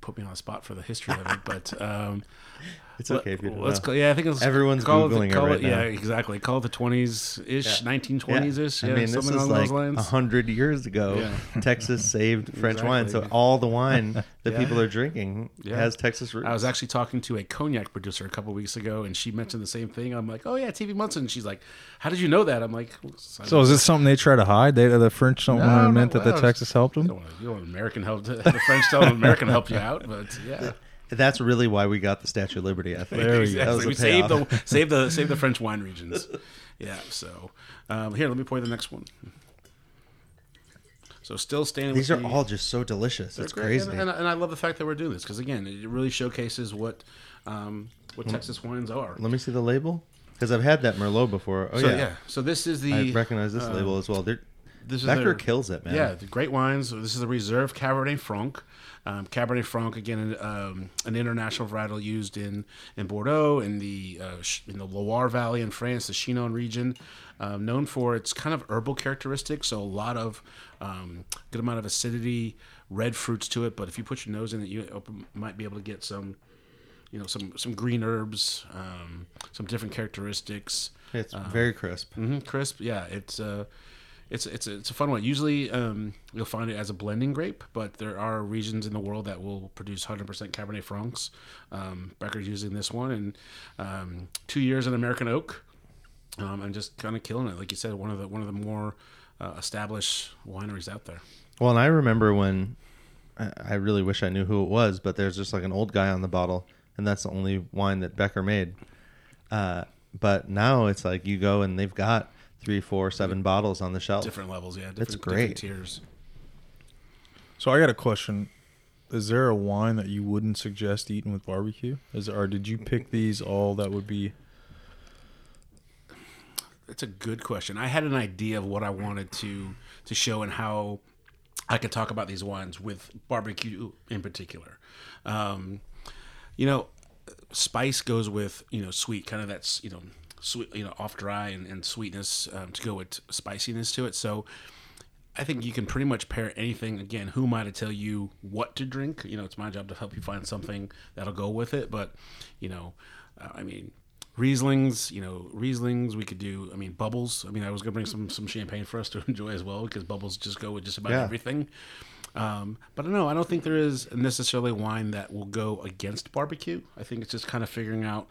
put me on the spot for the history of it, but um, [LAUGHS] It's okay if you don't let's know. call, yeah, I think it's Everyone's call Googling it call right now. Yeah, exactly. Call it the twenties ish, nineteen twenties ish. I Yeah, mean, this is like a hundred years ago. Yeah. [LAUGHS] Texas saved French wine, so all the wine [LAUGHS] that Yeah. people are drinking Yeah. has Texas roots. I was actually talking to a cognac producer a couple weeks ago, and she mentioned the same thing. I'm like, "Oh yeah, TV Munson." And she's like, "How did you know that?" I'm like, So is this something they try to hide? They the French don't No, want to no, admit that the Texas helped You them. don't want, you don't want American help. To, the French tell American help you out, but yeah, That's really why we got the Statue of Liberty. I think There we go. That was exactly. We saved the save the save the French wine regions. [LAUGHS] Yeah. So um, here, let me pour you the next one. So still standing. These with are the- all just so delicious. It's crazy. and, and, and I love the fact that we're doing this because again, it really showcases what um, Mm. what Texas wines are. Let me see the label because I've had that Merlot before. Oh so yeah. yeah. so this is the I recognize this uh, label as well. They're, This is Becker their- kills it, man. Yeah, the great wines. This is a reserve Cabernet Franc. Um, Cabernet Franc again, um, an international varietal used in in Bordeaux, in the uh, in the Loire Valley in France, the Chinon region, um, known for its kind of herbal characteristics. So a lot of um, good amount of acidity, red fruits to it. But if you put your nose in it, you might be able to get some, you know, some some green herbs, um, some different characteristics. it's Uh, very crisp. hmm crisp. Yeah, it's uh, it's it's a, it's a fun one. Usually, um, you'll find it as a blending grape, but there are regions in the world that will produce 100% Cabernet Francs. Um, Becker's using this one, and um, two years in American oak, um, and just kind of killing it. Like you said, one of the one of the more uh, established wineries out there. Well, and I remember when I I really wish I knew who it was, but there's just like an old guy on the bottle, and that's the only wine that Becker made. Uh, but now it's like you go and they've got three, four, seven bottles on the shelf. Different levels, yeah. Different, That's different great. tiers. So I got a question. Is there a wine that you wouldn't suggest eating with barbecue? Is or did you pick these all that would be? That's a good question. I had an idea of what I wanted to to show and how I could talk about these wines with barbecue in particular. Um, you know, spice goes with you know sweet, kind of that's you know sweet, you know off dry and, and sweetness um, to go with spiciness to it. So I think you can pretty much pair anything. Again, who am I to tell you what to drink? You know, it's my job to help you find something that'll go with it. But you know, uh, I mean, Rieslings. You know, Rieslings. We could do. I mean, bubbles. I mean, I was gonna bring some some champagne for us to [LAUGHS] enjoy as well because bubbles just go with just about Yeah. everything. Um, but no, I don't think there is necessarily wine that will go against barbecue. I think it's just kind of figuring out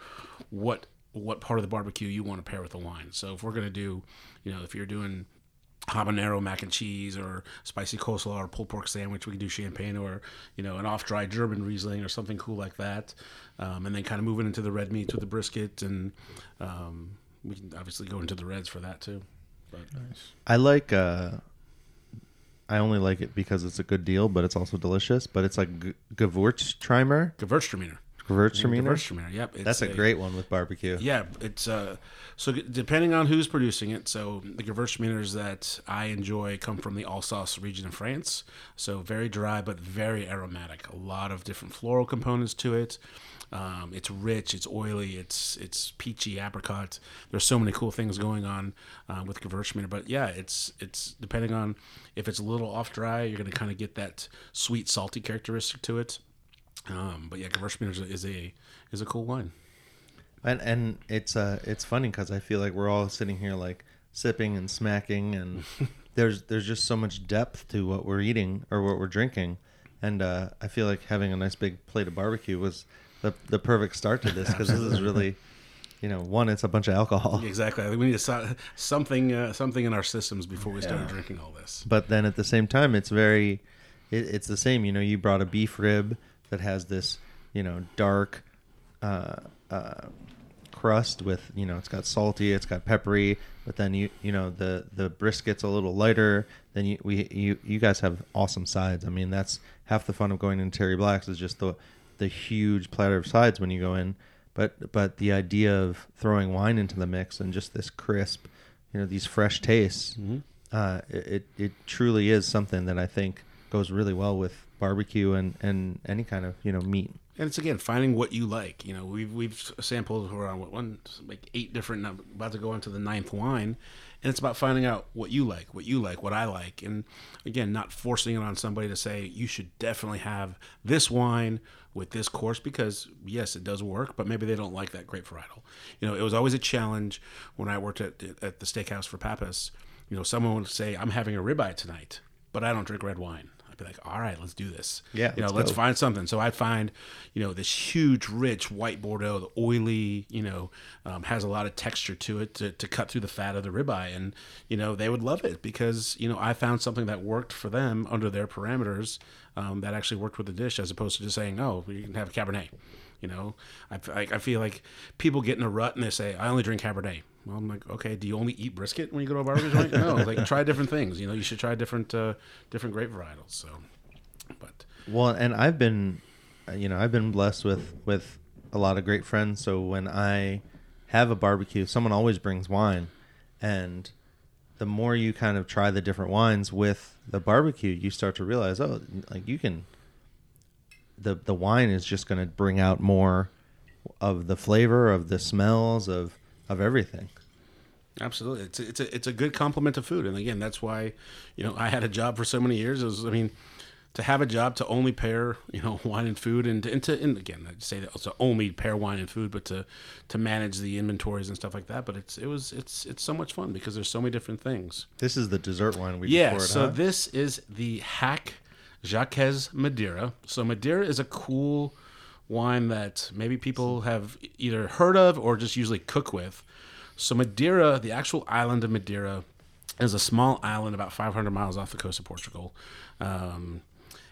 what what part of the barbecue you want to pair with the wine. So if we're gonna do, you know, if you're doing habanero mac and cheese or spicy coleslaw or pulled pork sandwich. We can do champagne or you know an off dry German Riesling or something cool like that, um, and then kind of moving into the red meats with the brisket, and um, we can obviously go into the reds for that too. But I like. uh I only like it because it's a good deal, but it's also delicious. But it's like G- Gewürztraminer. Gewürztraminer. Gewürztraminer. Yep, it's That's a great one with barbecue. Yeah, it's uh, so depending on who's producing it. So the Gewürztraminers that I enjoy come from the Alsace region of France. So very dry but very aromatic. A lot of different floral components to it. Um, it's rich. It's oily. It's it's peachy apricot. There's so many cool things going on uh, with Gewürztraminer. But yeah, it's it's depending on if it's a little off dry, you're gonna kind of get that sweet salty characteristic to it. Um, but yeah, Gewürztraminer is a, is a is a cool wine. And and it's uh it's funny because I feel like we're all sitting here like sipping and smacking, and [LAUGHS] there's there's just so much depth to what we're eating or what we're drinking, and uh, I feel like having a nice big plate of barbecue was the the perfect start to this because this is [LAUGHS] really, you know, one it's a bunch of alcohol, [LAUGHS] Exactly. I think we need to so- something uh, something in our systems before we start drinking all this. but then at the same time it's very, it, it's the same. You know, you brought a beef rib that has this, you know, dark, uh, uh, crust with you know it's got salty, it's got peppery, but then you you know the the brisket's a little lighter. Then you we you you guys have awesome sides. I mean that's half the fun of going into Terry Black's is just the the huge platter of sides when you go in. But but the idea of throwing wine into the mix and just this crisp, you know, these fresh tastes, uh, it, it it truly is something that I think goes really well with barbecue and and any kind of you know meat. And it's again finding what you like. You know, we've we've sampled around what one like eight different. I'm about to go into the ninth wine, and it's about finding out what you like, what you like, what I like, and again, not forcing it on somebody to say you should definitely have this wine with this course because yes, it does work, but maybe they don't like that grape varietal. You know, it was always a challenge when I worked at at the steakhouse for Pappas. You know, someone would say, "I'm having a ribeye tonight, but I don't drink red wine." I'd be like, "All right, let's do this." Yeah, you know, let's let's find something. So I'd find, you know, this huge, rich white Bordeaux, the oily, you know, um, has a lot of texture to it to, to cut through the fat of the ribeye, and you know they would love it because you know I found something that worked for them under their parameters um, that actually worked with the dish, as opposed to just saying, "Oh, you can have a Cabernet." You know, I, I, I feel like people get in a rut and they say, "I only drink Cabernet." Well, I'm like, okay, do you only eat brisket when you go to a barbecue joint? No, [LAUGHS] like try different things. You know, you should try different uh, different grape varietals. So, but Well, and I've been, uh, you know, I've been blessed with with a lot of great friends. So when I have a barbecue, someone always brings wine, and the more you kind of try the different wines with the barbecue, you start to realize, oh, like you can. The the wine is just going to bring out more of the flavor, of the smells, of of everything. Absolutely, it's a, it's a it's a good complement to food, and again, that's why, you know, I had a job for so many years. It was, I mean, to have a job to only pair, you know, [LAUGHS] wine and food, and to, and, to, and again, I'd say that also only pair wine and food, but to to manage the inventories and stuff like that. But it's it was it's it's so much fun because there's so many different things. This is the dessert wine we Yeah, poured, so huh? this is the Haak Jacques Madeira. So Madeira is a cool wine that maybe people have either heard of or just usually cook with. So Madeira, the actual island of Madeira, is a small island about 500 miles off the coast of Portugal. Um,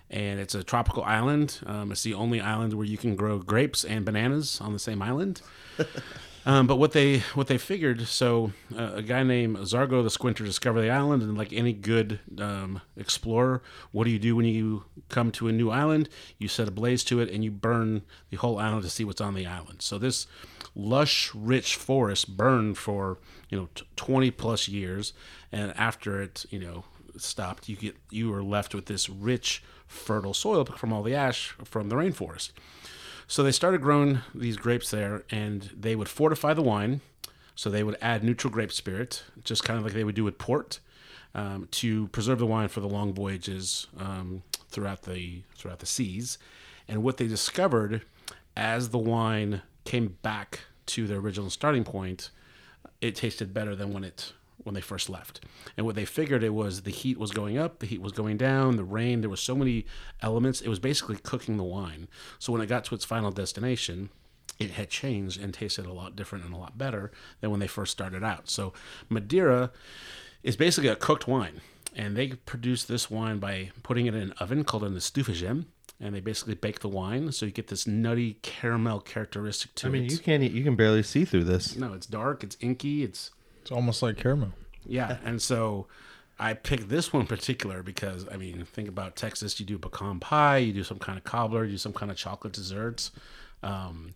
and it's a tropical island. Um, it's the only island where you can grow grapes and bananas on the same island. [LAUGHS] Um, but what they what they figured, so uh, a guy named Zarco the Squinter discovered the island, and like any good um, explorer, what do you do when you come to a new island? You set a blaze to it, and you burn the whole island to see what's on the island. So this lush, rich forest burned for you know t- twenty plus years, and after it you know stopped, you get you are left with this rich, fertile soil from all the ash from the rainforest. So they started growing these grapes there, and they would fortify the wine. So they would add neutral grape spirit, just kind of like they would do with port, um, to preserve the wine for the long voyages um, throughout the throughout the seas. And what they discovered as the wine came back to their original starting point, it tasted better than when it when they first left. And what they figured it was the heat was going up, the heat was going down, the rain, there was so many elements. It was basically cooking the wine. So when it got to its final destination, it had changed and tasted a lot different and a lot better than when they first started out. So Madeira is basically a cooked wine. And they produce this wine by putting it in an oven called an estufagem. And they basically bake the wine, so you get this nutty caramel characteristic to it. I mean, it. you can't you can barely see through this. no, it's dark, it's inky, it's It's almost like caramel. yeah, and so I picked this one in particular because I mean, think about Texas. You do pecan pie, you do some kind of cobbler, you do some kind of chocolate desserts. Um,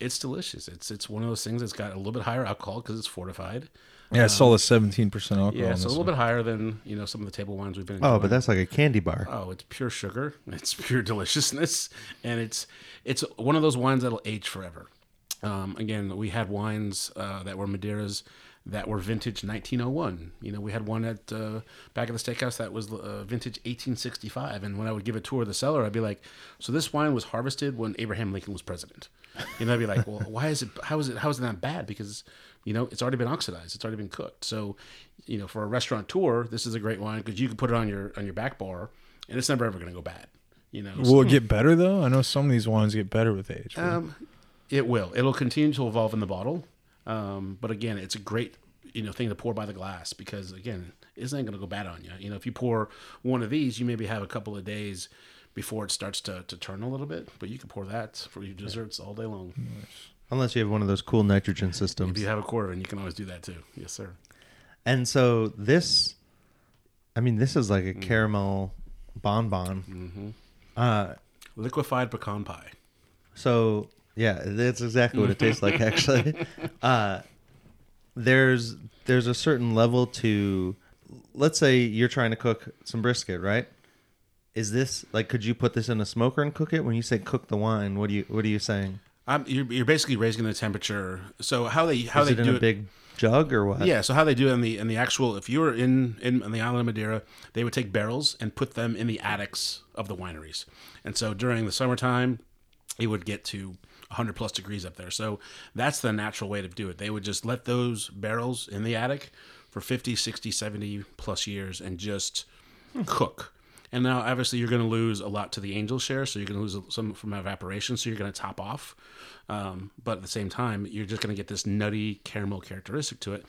it's delicious. It's it's one of those things that's got a little bit higher alcohol because it's fortified. Yeah, I saw the 17% alcohol. Yeah, in so a little one. bit higher than you know some of the table wines we've been. Oh, but that's like a candy bar. Oh, it's pure sugar. [LAUGHS] It's pure deliciousness, and it's it's one of those wines that'll age forever. Um, again, we had wines uh, that were Madeiras that were vintage 1901. You know, we had one at uh, back at the steakhouse that was uh, vintage 1865. And when I would give a tour of the cellar, I'd be like, "So this wine was harvested when Abraham Lincoln was president." You know, I'd be like, "Well, why is it? How is it? How is it that bad? Because you know, it's already been oxidized. It's already been cooked. So, you know, for a restaurant tour, this is a great wine because you can put it on your on your back bar, and it's never ever going to go bad. You know, Will it get better though? I know some of these wines get better with age. um, it will. It'll continue to evolve in the bottle. Um, but again, it's a great you know thing to pour by the glass because again, it going to go bad on you. You know, if you pour one of these, you maybe have a couple of days before it starts to, to turn a little bit, but you can pour that for your desserts all day long. Unless you have one of those cool nitrogen systems. If you have a quarter, and you can always do that too. Yes, sir. And so this, I mean, this is like a caramel bonbon. Uh, Liquefied pecan pie. so yeah, that's exactly what it tastes like. [LAUGHS] Actually, uh, there's there's a certain level to, let's say you're trying to cook some brisket, right? Is this like? Could you put this in a smoker and cook it? When you say cook the wine, what do you what are you saying? Um, you're, you're basically raising the temperature. So how they how Is they do it in do a big jug or what? Yeah, so how they do it in the in the actual if you were in, in on the island of Madeira, they would take barrels and put them in the attics of the wineries. And so during the summertime, it would get to 100 plus degrees up there. So that's the natural way to do it. They would just let those barrels in the attic for 50, 60, 70 plus years and just cook. And now, obviously, you're going to lose a lot to the angel share, so you're going to lose some from evaporation, so you're going to top off. Um, but at the same time, you're just going to get this nutty caramel characteristic to it.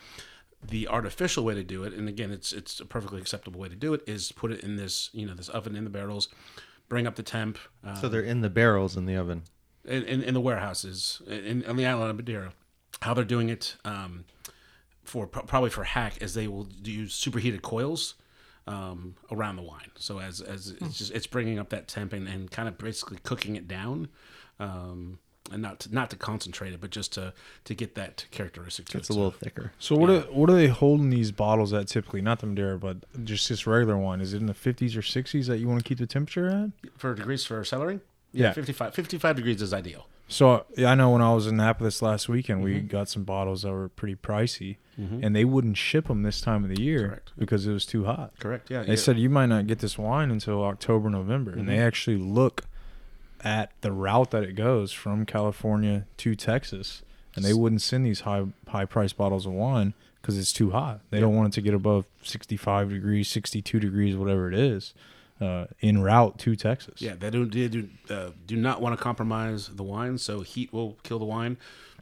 The artificial way to do it, and again, it's it's a perfectly acceptable way to do it, is put it in this you know this oven in the barrels, bring up the temp. Uh, So they're in the barrels in the oven. In, in, in the warehouses in, on the island of Madeira. How they're doing it um, for probably for Haak is they will use superheated coils um, around the wine. So as as it's just it's bringing up that temp and, and kind of basically cooking it down. Um, and not to, not to concentrate it, but just to to get that characteristic to It's it. a So- little thicker. So what are, what are they holding these bottles at typically? Not the Madeira, but just this regular wine. Is it in the 50s or 60s that you want to keep the temperature at? for degrees for cellaring. Yeah. 55, 55 degrees is ideal. So yeah, I know when I was in Napa this last weekend, we mm-hmm. got some bottles that were pretty pricey, mm-hmm. and they wouldn't ship them this time of the year Correct. because it was too hot. Correct. Yeah. They yeah. said you might not get this wine until October, November, and they mm-hmm. actually look at the route that it goes from California to Texas, and they wouldn't send these high high price bottles of wine because it's too hot. They don't want it to get above sixty five degrees, sixty two degrees, whatever it is, uh, in route to Texas. Yeah, they do they do uh, do not want to compromise the wine, so heat will kill the wine.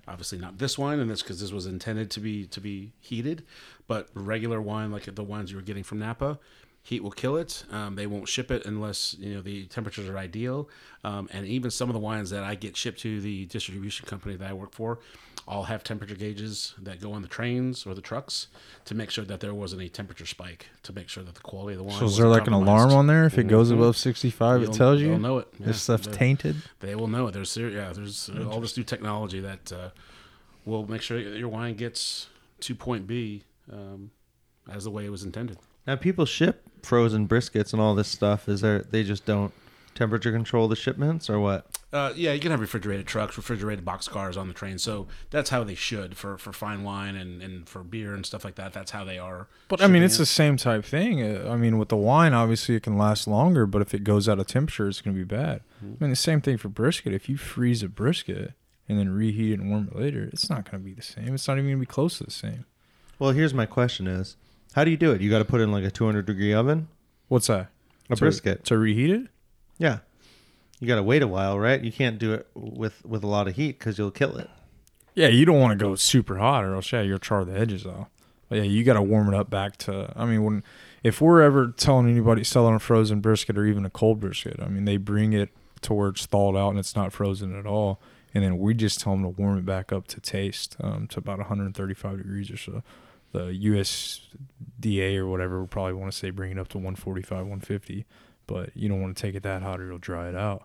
Obviously, not this wine, and that's because this was intended to be to be heated. But regular wine, like the ones you were getting from Napa, heat will kill it. Um, they won't ship it unless you know the temperatures are ideal. Um, and even some of the wines that I get shipped to the distribution company that I work for, all have temperature gauges that go on the trains or the trucks to make sure that there wasn't a temperature spike to make sure that the quality of the wine. So is there like an alarm on there if it goes Mhm. above sixty five? It tells you they'll know it. Yeah, this stuff's tainted. They will know it. There's yeah, there's uh, all this new technology that uh, will make sure your wine gets to point B um, as the way it was intended. Now people ship frozen briskets and all this stuff. Is there? They just don't temperature control the shipments or what? Uh, yeah, you can have refrigerated trucks, refrigerated box cars on the train. So that's how they should for, for fine wine and, and for beer and stuff like that. That's how they are. But I mean, it's it. the same type thing. Uh, I mean, with the wine, obviously it can last longer, but if it goes out of temperature, it's going to be bad. Mm-hmm. I mean, the same thing for brisket. If you freeze a brisket and then reheat it and warm it later, it's not going to be the same. It's not even going to be close to the same. Well, here's my question: Is how do you do it? You got to put it in like a 200 degree oven, What's that? a To- brisket. to reheat it? Yeah, you got to wait a while, right? You can't do it with with a lot of heat because you'll kill it. Yeah, you don't want to go super hot, or else yeah, you'll char the edges off. But yeah, you got to warm it up back to. I mean, when if we're ever telling anybody selling a frozen brisket or even a cold brisket, I mean, they bring it to where it's thawed out and it's not frozen at all, and then we just tell them to warm it back up to taste um, to about 135 degrees or so. The USDA or whatever would probably want to say bring it up to 145, 150, but you don't want to take it that hot or you'll dry it out.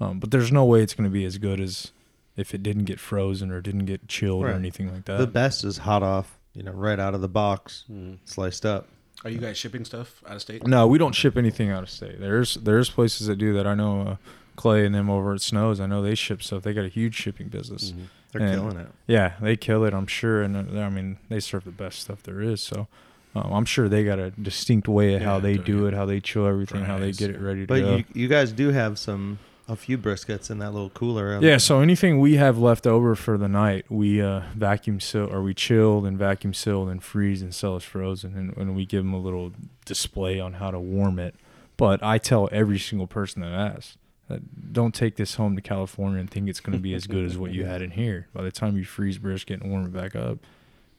Um, but there's no way it's going to be as good as if it didn't get frozen or didn't get chilled or anything like that. the best is hot off, you know, right out of the box, sliced up. Are you guys shipping stuff out of state? no, we don't ship anything out of state. There's there's places that do that. I know uh, Clay and them over at Snows. I know they ship stuff. They got a huge shipping business. They're And- killing it. Yeah, they kill it. I'm sure, and uh, I mean they serve the best stuff there is. So. Um, I'm sure they got a distinct way of how they do- it, how they chill everything, how they get it ready to But go. you you guys do have some a few briskets in that little cooler. Yeah, so anything we have left over for the night, we uh, vacuum seal or we chilled and vacuum sealed and freeze and sell as frozen, and, and we give them a little display on how to warm it. But I tell every single person that asks, Uh, don't take this home to California and think it's going to be as good as what you had in here. By the time you freeze brisket and warm it back up,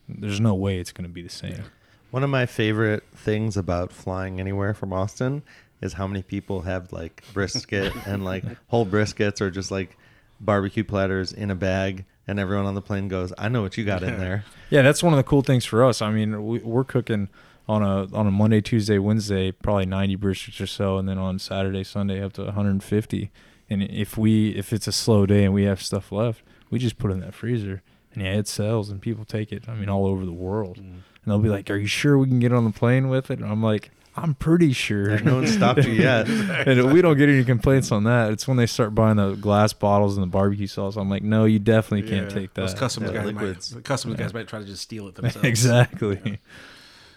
there's no way it's going to be the same. One of my favorite things about flying anywhere from Austin is how many people have like brisket [LAUGHS] and like whole briskets or just like barbecue platters in a bag and everyone on the plane goes, "I know what you got in [LAUGHS] there." Yeah, that's one of the cool things for us. I mean, we, we're cooking on a on a Monday, Tuesday, Wednesday, probably 90 briskets or so, and then on Saturday, Sunday, up to 150. And if we if it's a slow day and we have stuff left, we just put it in that freezer, and yeah, it sells, and people take it. I mean, all over the world, Mm. and they'll be like, "Are you sure we can get on the plane with it?" And I'm like, "I'm pretty sure." There's no one stopped you yet. [LAUGHS] and we don't get any complaints on that. It's when they start buying the glass bottles and the barbecue sauce. I'm like, no, you definitely can't Yeah. take Those that. customs Yeah, guys liquids. might the customs guys might try to just steal it [LAUGHS] themselves. exactly.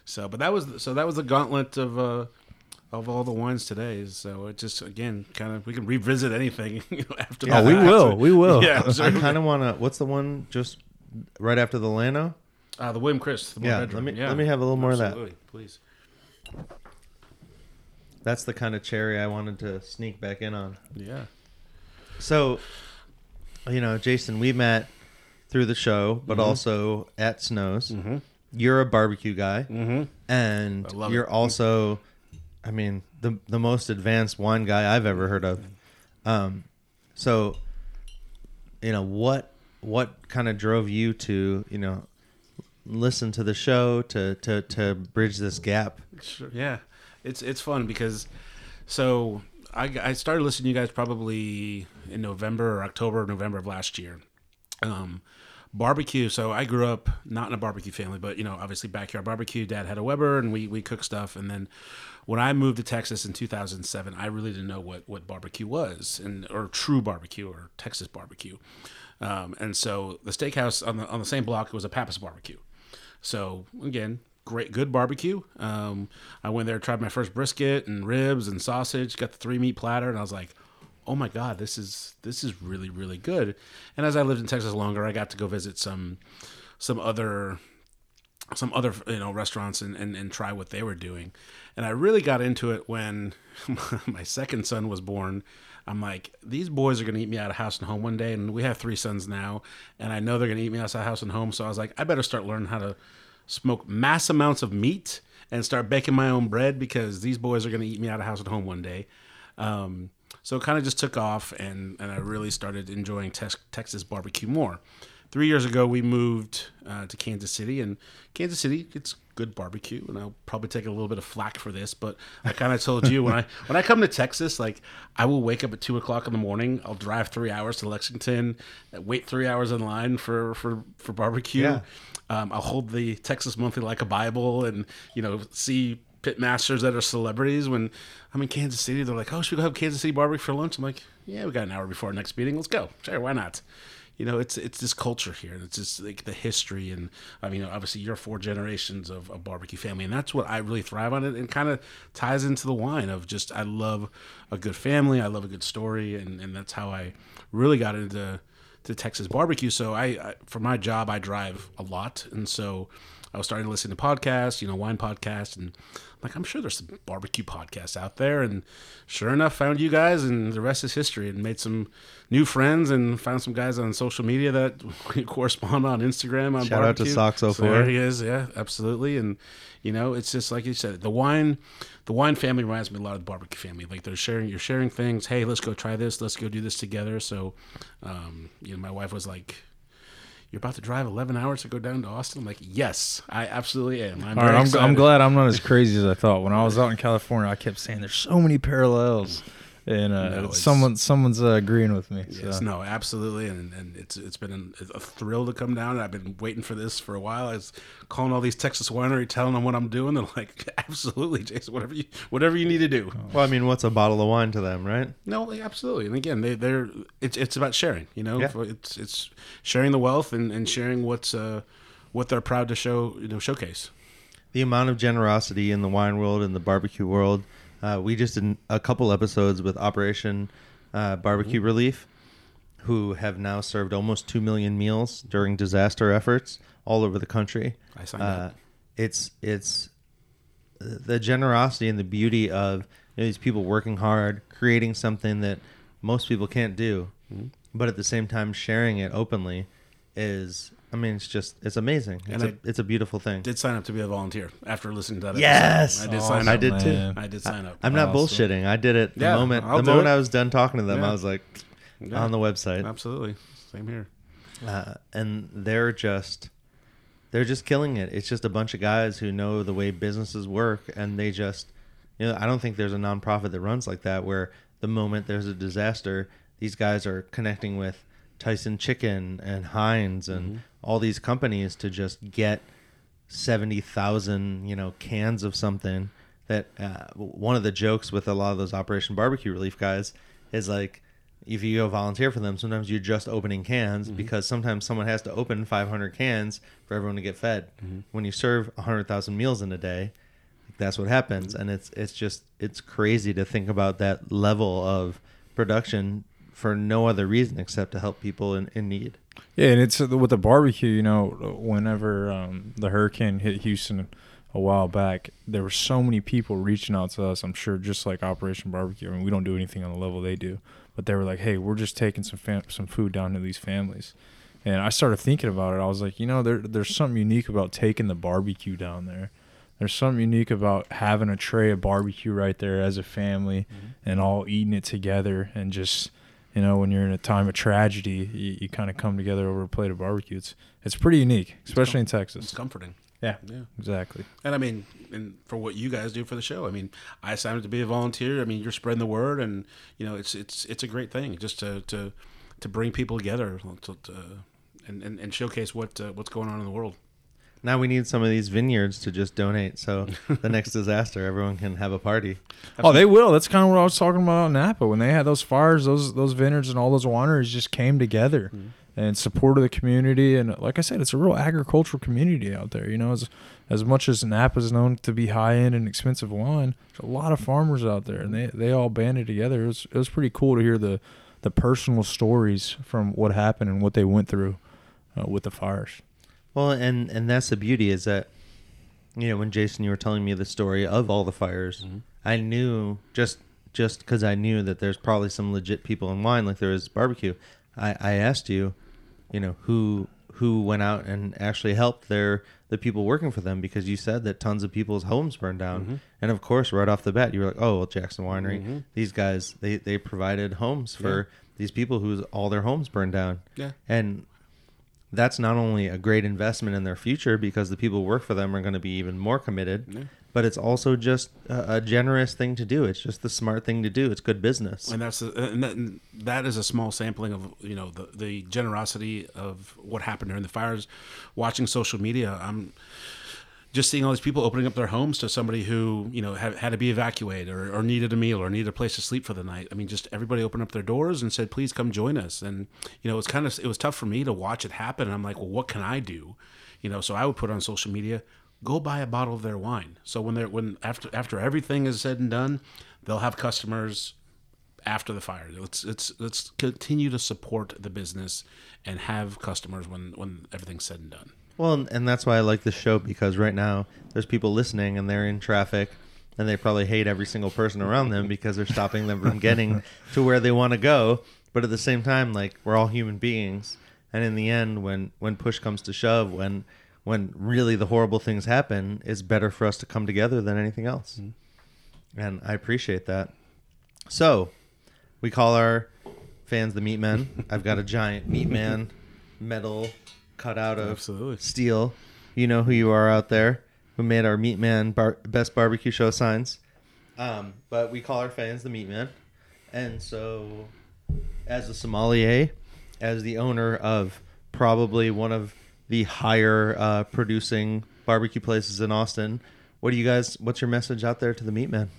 So, but that was so that was the gauntlet of uh, of all the wines today. So it just again kind of we can revisit anything [LAUGHS] you know, after. Yeah, oh, we will. We will. Yeah, I kind of want to. What's the one just right after the Llano? uh, the William Chris. The Yeah, bedroom. let me- let me have a little more of that. Please. That's the kind of cherry I wanted to sneak back in on. Yeah. So, you know, Jason, we met through the show, Mm-hmm. but also at Snows. Mm-hmm. You're a barbecue guy, Mm-hmm. and you're it. also, I mean, the the most advanced wine guy I've ever heard of. Um, so, you know what what kind of drove you to you know listen to the show to to to bridge this gap? Sure. Yeah, it's it's fun because so I, I started listening to you guys probably in November or October, or November of last year. Um, barbecue. So I grew up not in a barbecue family, but you know, obviously backyard barbecue. Dad had a Weber, and we we cook stuff. And then when I moved to Texas in 2007, I really didn't know what what barbecue was, and or true barbecue or Texas barbecue. Um, and so the steakhouse on the on the same block was a Pappas barbecue. So again, great, good barbecue. Um, I went there, tried my first brisket and ribs and sausage, got the three meat platter, and I was like, "Oh my god, this is this is really really good." And as I lived in Texas longer, I got to go visit some some other some other you know restaurants and, and, and try what they were doing. And i really got into it when [LAUGHS] my second son was born. I'm like these boys are going to eat me out of house and home one day and we have three sons now and i know they're going to eat me out of house and home. So i was like i better start learning how to smoke mass amounts of meat and start baking my own bread because these boys are going to eat me out of house and home one day. Um, so it kind of just took off and, and i really started enjoying tex- texas barbecue more three years ago we moved uh, to kansas city and kansas city it's good barbecue and i'll probably take a little bit of flack for this but i kind of told you when i [LAUGHS] when i come to texas like i will wake up at two o'clock in the morning i'll drive three hours to lexington wait three hours in line for for for barbecue Yeah. um, i'll hold the texas monthly like a bible and you know see pit masters that are celebrities when i'm in kansas city they're like oh should we go have kansas city barbecue for lunch i'm like yeah we got an hour before our next meeting let's go sure why not you know, it's it's this culture here. It's just like the history, and I mean, obviously, you're four generations of a barbecue family, and that's what I really thrive on. It and kind of ties into the wine of just I love a good family, I love a good story, and and that's how I really got into to Texas barbecue. So I, I for my job, I drive a lot, and so I was starting to listen to podcasts, you know, wine podcasts, and like I'm sure there's some barbecue podcasts out there. And sure enough, found you guys, and the rest is history. And made some new friends, and found some guys on social media that [LAUGHS] we correspond on Instagram. On Shout out to barbecue. Sox04. So there he is, yeah, absolutely. And you know, it's just like you said, the wine, the wine family reminds me a lot of the barbecue family. Like they're sharing, you're sharing things. Hey, let's go try this. Let's go do this together. So, um, you know, my wife was like you're about to drive 11 hours to go down to Austin? I'm like, yes, I absolutely am. I'm All right, I'm. I'm glad I'm not as crazy as I thought. When I was out in California, I kept saying there's so many parallels, and uh, No, someone someone's uh, agreeing with me. So. Yes, no, absolutely, and, and it's it's been an, a thrill to come down. I've been waiting for this for a while. I was calling all these Texas winery, telling them what I'm doing. They're like, [LAUGHS] absolutely, Jason, whatever you whatever you need to do. Well, I mean, what's a bottle of wine to them, right? No, absolutely, and again, they they're it's it's about sharing. You know, Yeah. it's it's sharing the wealth and, and sharing what's uh what they're proud to show you know showcase. the amount of generosity in the wine world and the barbecue world. Uh, we just did a couple episodes with Operation uh, Barbecue Mm-hmm. Relief, who have now served almost two million meals during disaster efforts all over the country. I signed Uh, up. it's it's the generosity and the beauty of you know, these people working hard, creating something that most people can't do, Mm-hmm. but at the same time sharing it openly is. I mean, it's just it's amazing. And It's a I it's a beautiful thing. Did sign up to be a volunteer after listening to that. Yes! episode. I did Awesome, sign I up. did too. man. I did sign up. I'm not Awesome. bullshitting. I did it the Yeah, moment I'll the moment it. I was done talking to them. Yeah. I was like Yeah. on the website. Absolutely, same here. uh, and they're just they're just killing it. It's just a bunch of guys who know the way businesses work, and they just you know I don't think there's a nonprofit that runs like that where the moment there's a disaster, these guys are connecting with Tyson Chicken and Heinz and all these companies to just get seventy thousand you know cans of something. That uh, one of the jokes with a lot of those Operation Barbecue Relief guys is like if you go volunteer for them, sometimes you're just opening cans mm-hmm. because sometimes someone has to open 500 cans for everyone to get fed. Mm-hmm. When you serve 100,000 meals in a day, that's what happens, mm-hmm. and it's it's just it's crazy to think about that level of production for no other reason except to help people in, in need. Yeah, and it's uh, with the barbecue. You know, whenever um, the hurricane hit Houston a while back, there were so many people reaching out to us. I'm sure, just like Operation Barbecue. I mean, we don't do anything on the level they do, but they were like, "Hey, we're just taking some fam- some food down to these families." And I started thinking about it. I was like, you know, there there's something unique about taking the barbecue down there. There's something unique about having a tray of barbecue right there as a family and all eating it together and just you know when you're in a time of tragedy you, you kind of come together over a plate of barbecue it's it's pretty unique especially in Texas. It's comforting. yeah Yeah. exactly And I mean, and for what you guys do for the show, I mean, I signed up to be a volunteer. I mean, you're spreading the word, and you know, it's it's it's a great thing just to to, to bring people together to, to, and, and and showcase what uh, what's going on in the world. Now we need some of these vineyards to just donate, so the next [LAUGHS] disaster, everyone can have a party. oh they will. That's kind of what i was talking about in napa. When they had those fires those those vineyards and all those wineries just came together and supported the community. And like i said it's a real agricultural community out there you know as as much as napa is known to be high end and expensive wine there's a lot of farmers out there and they they all banded together. It was it was pretty cool to hear the the personal stories from what happened and what they went through uh, with the fires Well, and and that's the beauty is that, you know, when Jason, you were telling me the story of all the fires, mm-hmm. I knew just just because I knew that there's probably some legit people in wine, like there is barbecue. I I asked you, you know, who who went out and actually helped their the people working for them because you said that tons of people's homes burned down, mm-hmm. and of course, right off the bat, you were like, oh, well, Jackson Winery, mm-hmm. these guys, they they provided homes for these people whose all their homes burned down, Yeah. and that's not only a great investment in their future because the people who work for them are going to be even more committed, Yeah. but it's also just a, a generous thing to do. It's just the smart thing to do. It's good business. and that's the, and that, and that is a small sampling of you know the the generosity of what happened during the fires. Watching social media, I'm just seeing all these people opening up their homes to somebody who you know had, had to be evacuated or, or needed a meal or needed a place to sleep for the night. I mean, just everybody opened up their doors and said, "Please come join us." And you know, it's kind of it was tough for me to watch it happen. And I'm like, "Well, what can I do?" You know, so I would put on social media, "Go buy a bottle of their wine." So when they're when after after everything is said and done, they'll have customers after the fire. Let's let's let's continue to support the business and have customers when when everything's said and done. Well, and- that's why I like this show because right now there's people listening and they're in traffic and they probably hate every single person around them because they're stopping them from getting [LAUGHS] to where they want to go. But at the same time, like we're all human beings, and in the end, when when push comes to shove, when when really the horrible things happen, it's better for us to come together than anything else. Mm-hmm. And I appreciate that. So, we call our fans the Meat Men. I've got a giant Meat Man metal cut out of Absolutely. steel. You know who you are out there who made our Meat Man bar- best barbecue show signs. Um, but we call our fans the Meat Men. And so, as a sommelier, as the owner of probably one of the higher uh, producing barbecue places in Austin, what do you guys? What's your message out there to the Meat Man?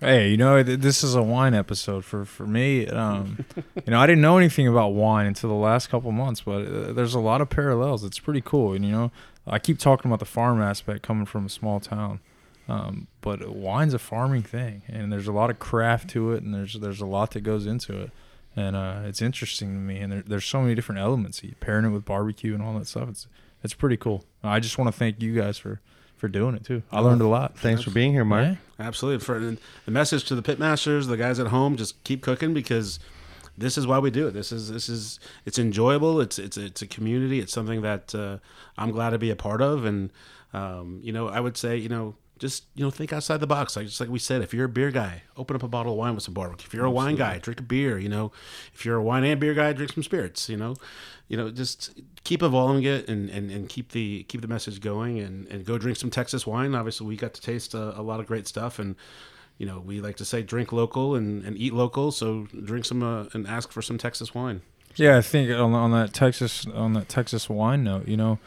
Hey, you know, th- this is a wine episode for for me. Um, [LAUGHS] you know, I didn't know anything about wine until the last couple months, but uh, there's a lot of parallels. It's pretty cool, and you know, I keep talking about the farm aspect coming from a small town, um, but wine's a farming thing, and there's a lot of craft to it, and there's there's a lot that goes into it, and uh, it's interesting to me. And there, there's so many different elements. You pairing it with barbecue and all that stuff. It's it's pretty cool. I just want to thank you guys for for doing it too. I learned a lot. Thanks for being here, Mark. Yeah. Absolutely. For and the message to the pitmasters, the guys at home, just keep cooking because this is why we do it. This is this is it's enjoyable. It's it's it's a community. It's something that uh, I'm glad to be a part of. And um, you know, I would say you know just you know think outside the box. Like just like we said, if you're a beer guy, open up a bottle of wine with some barbecue. If you're a wine guy, drink a beer. You know, if you're a wine and beer guy, drink some spirits. You know, you know, just keep evolving it and, and, and keep the keep the message going and, and go drink some Texas wine. Obviously, we got to taste a, a lot of great stuff and. You know, we like to say drink local and, and eat local. So drink some uh, and ask for some Texas wine. Yeah, I think on, on that Texas on that Texas wine note, you know,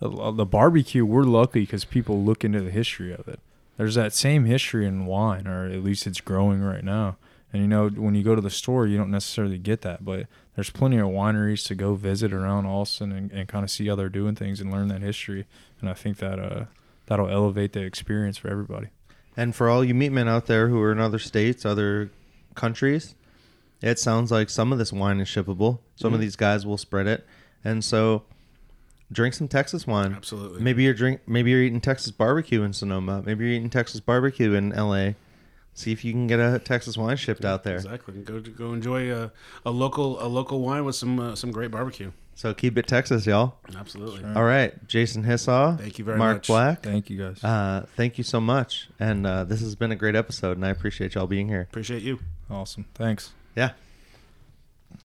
the, the barbecue we're lucky because people look into the history of it. There's that same history in wine, or at least it's growing right now. And you know, when you go to the store, you don't necessarily get that, but there's plenty of wineries to go visit around Austin and, and kind of see how they're doing things and learn that history. And I think that uh, that'll elevate the experience for everybody. And for all you meat men out there who are in other states, other countries, it sounds like some of this wine is shippable. Some of Mhm. these guys will spread it, and so drink some Texas wine. Absolutely. Maybe you're drink. Maybe you're eating Texas barbecue in Sonoma. Maybe you're eating Texas barbecue in L.A. See if you can get a Texas wine shipped out there. Exactly. Go go enjoy a, a local a local wine with some uh, some great barbecue. So keep it Texas, y'all. Absolutely. All right, Jason Hisaw. Thank you very Mark much. Mark Black. Thank you guys. Uh, thank you so much, and uh, this has been a great episode, and I appreciate y'all being here. Appreciate you. awesome. Thanks. Yeah.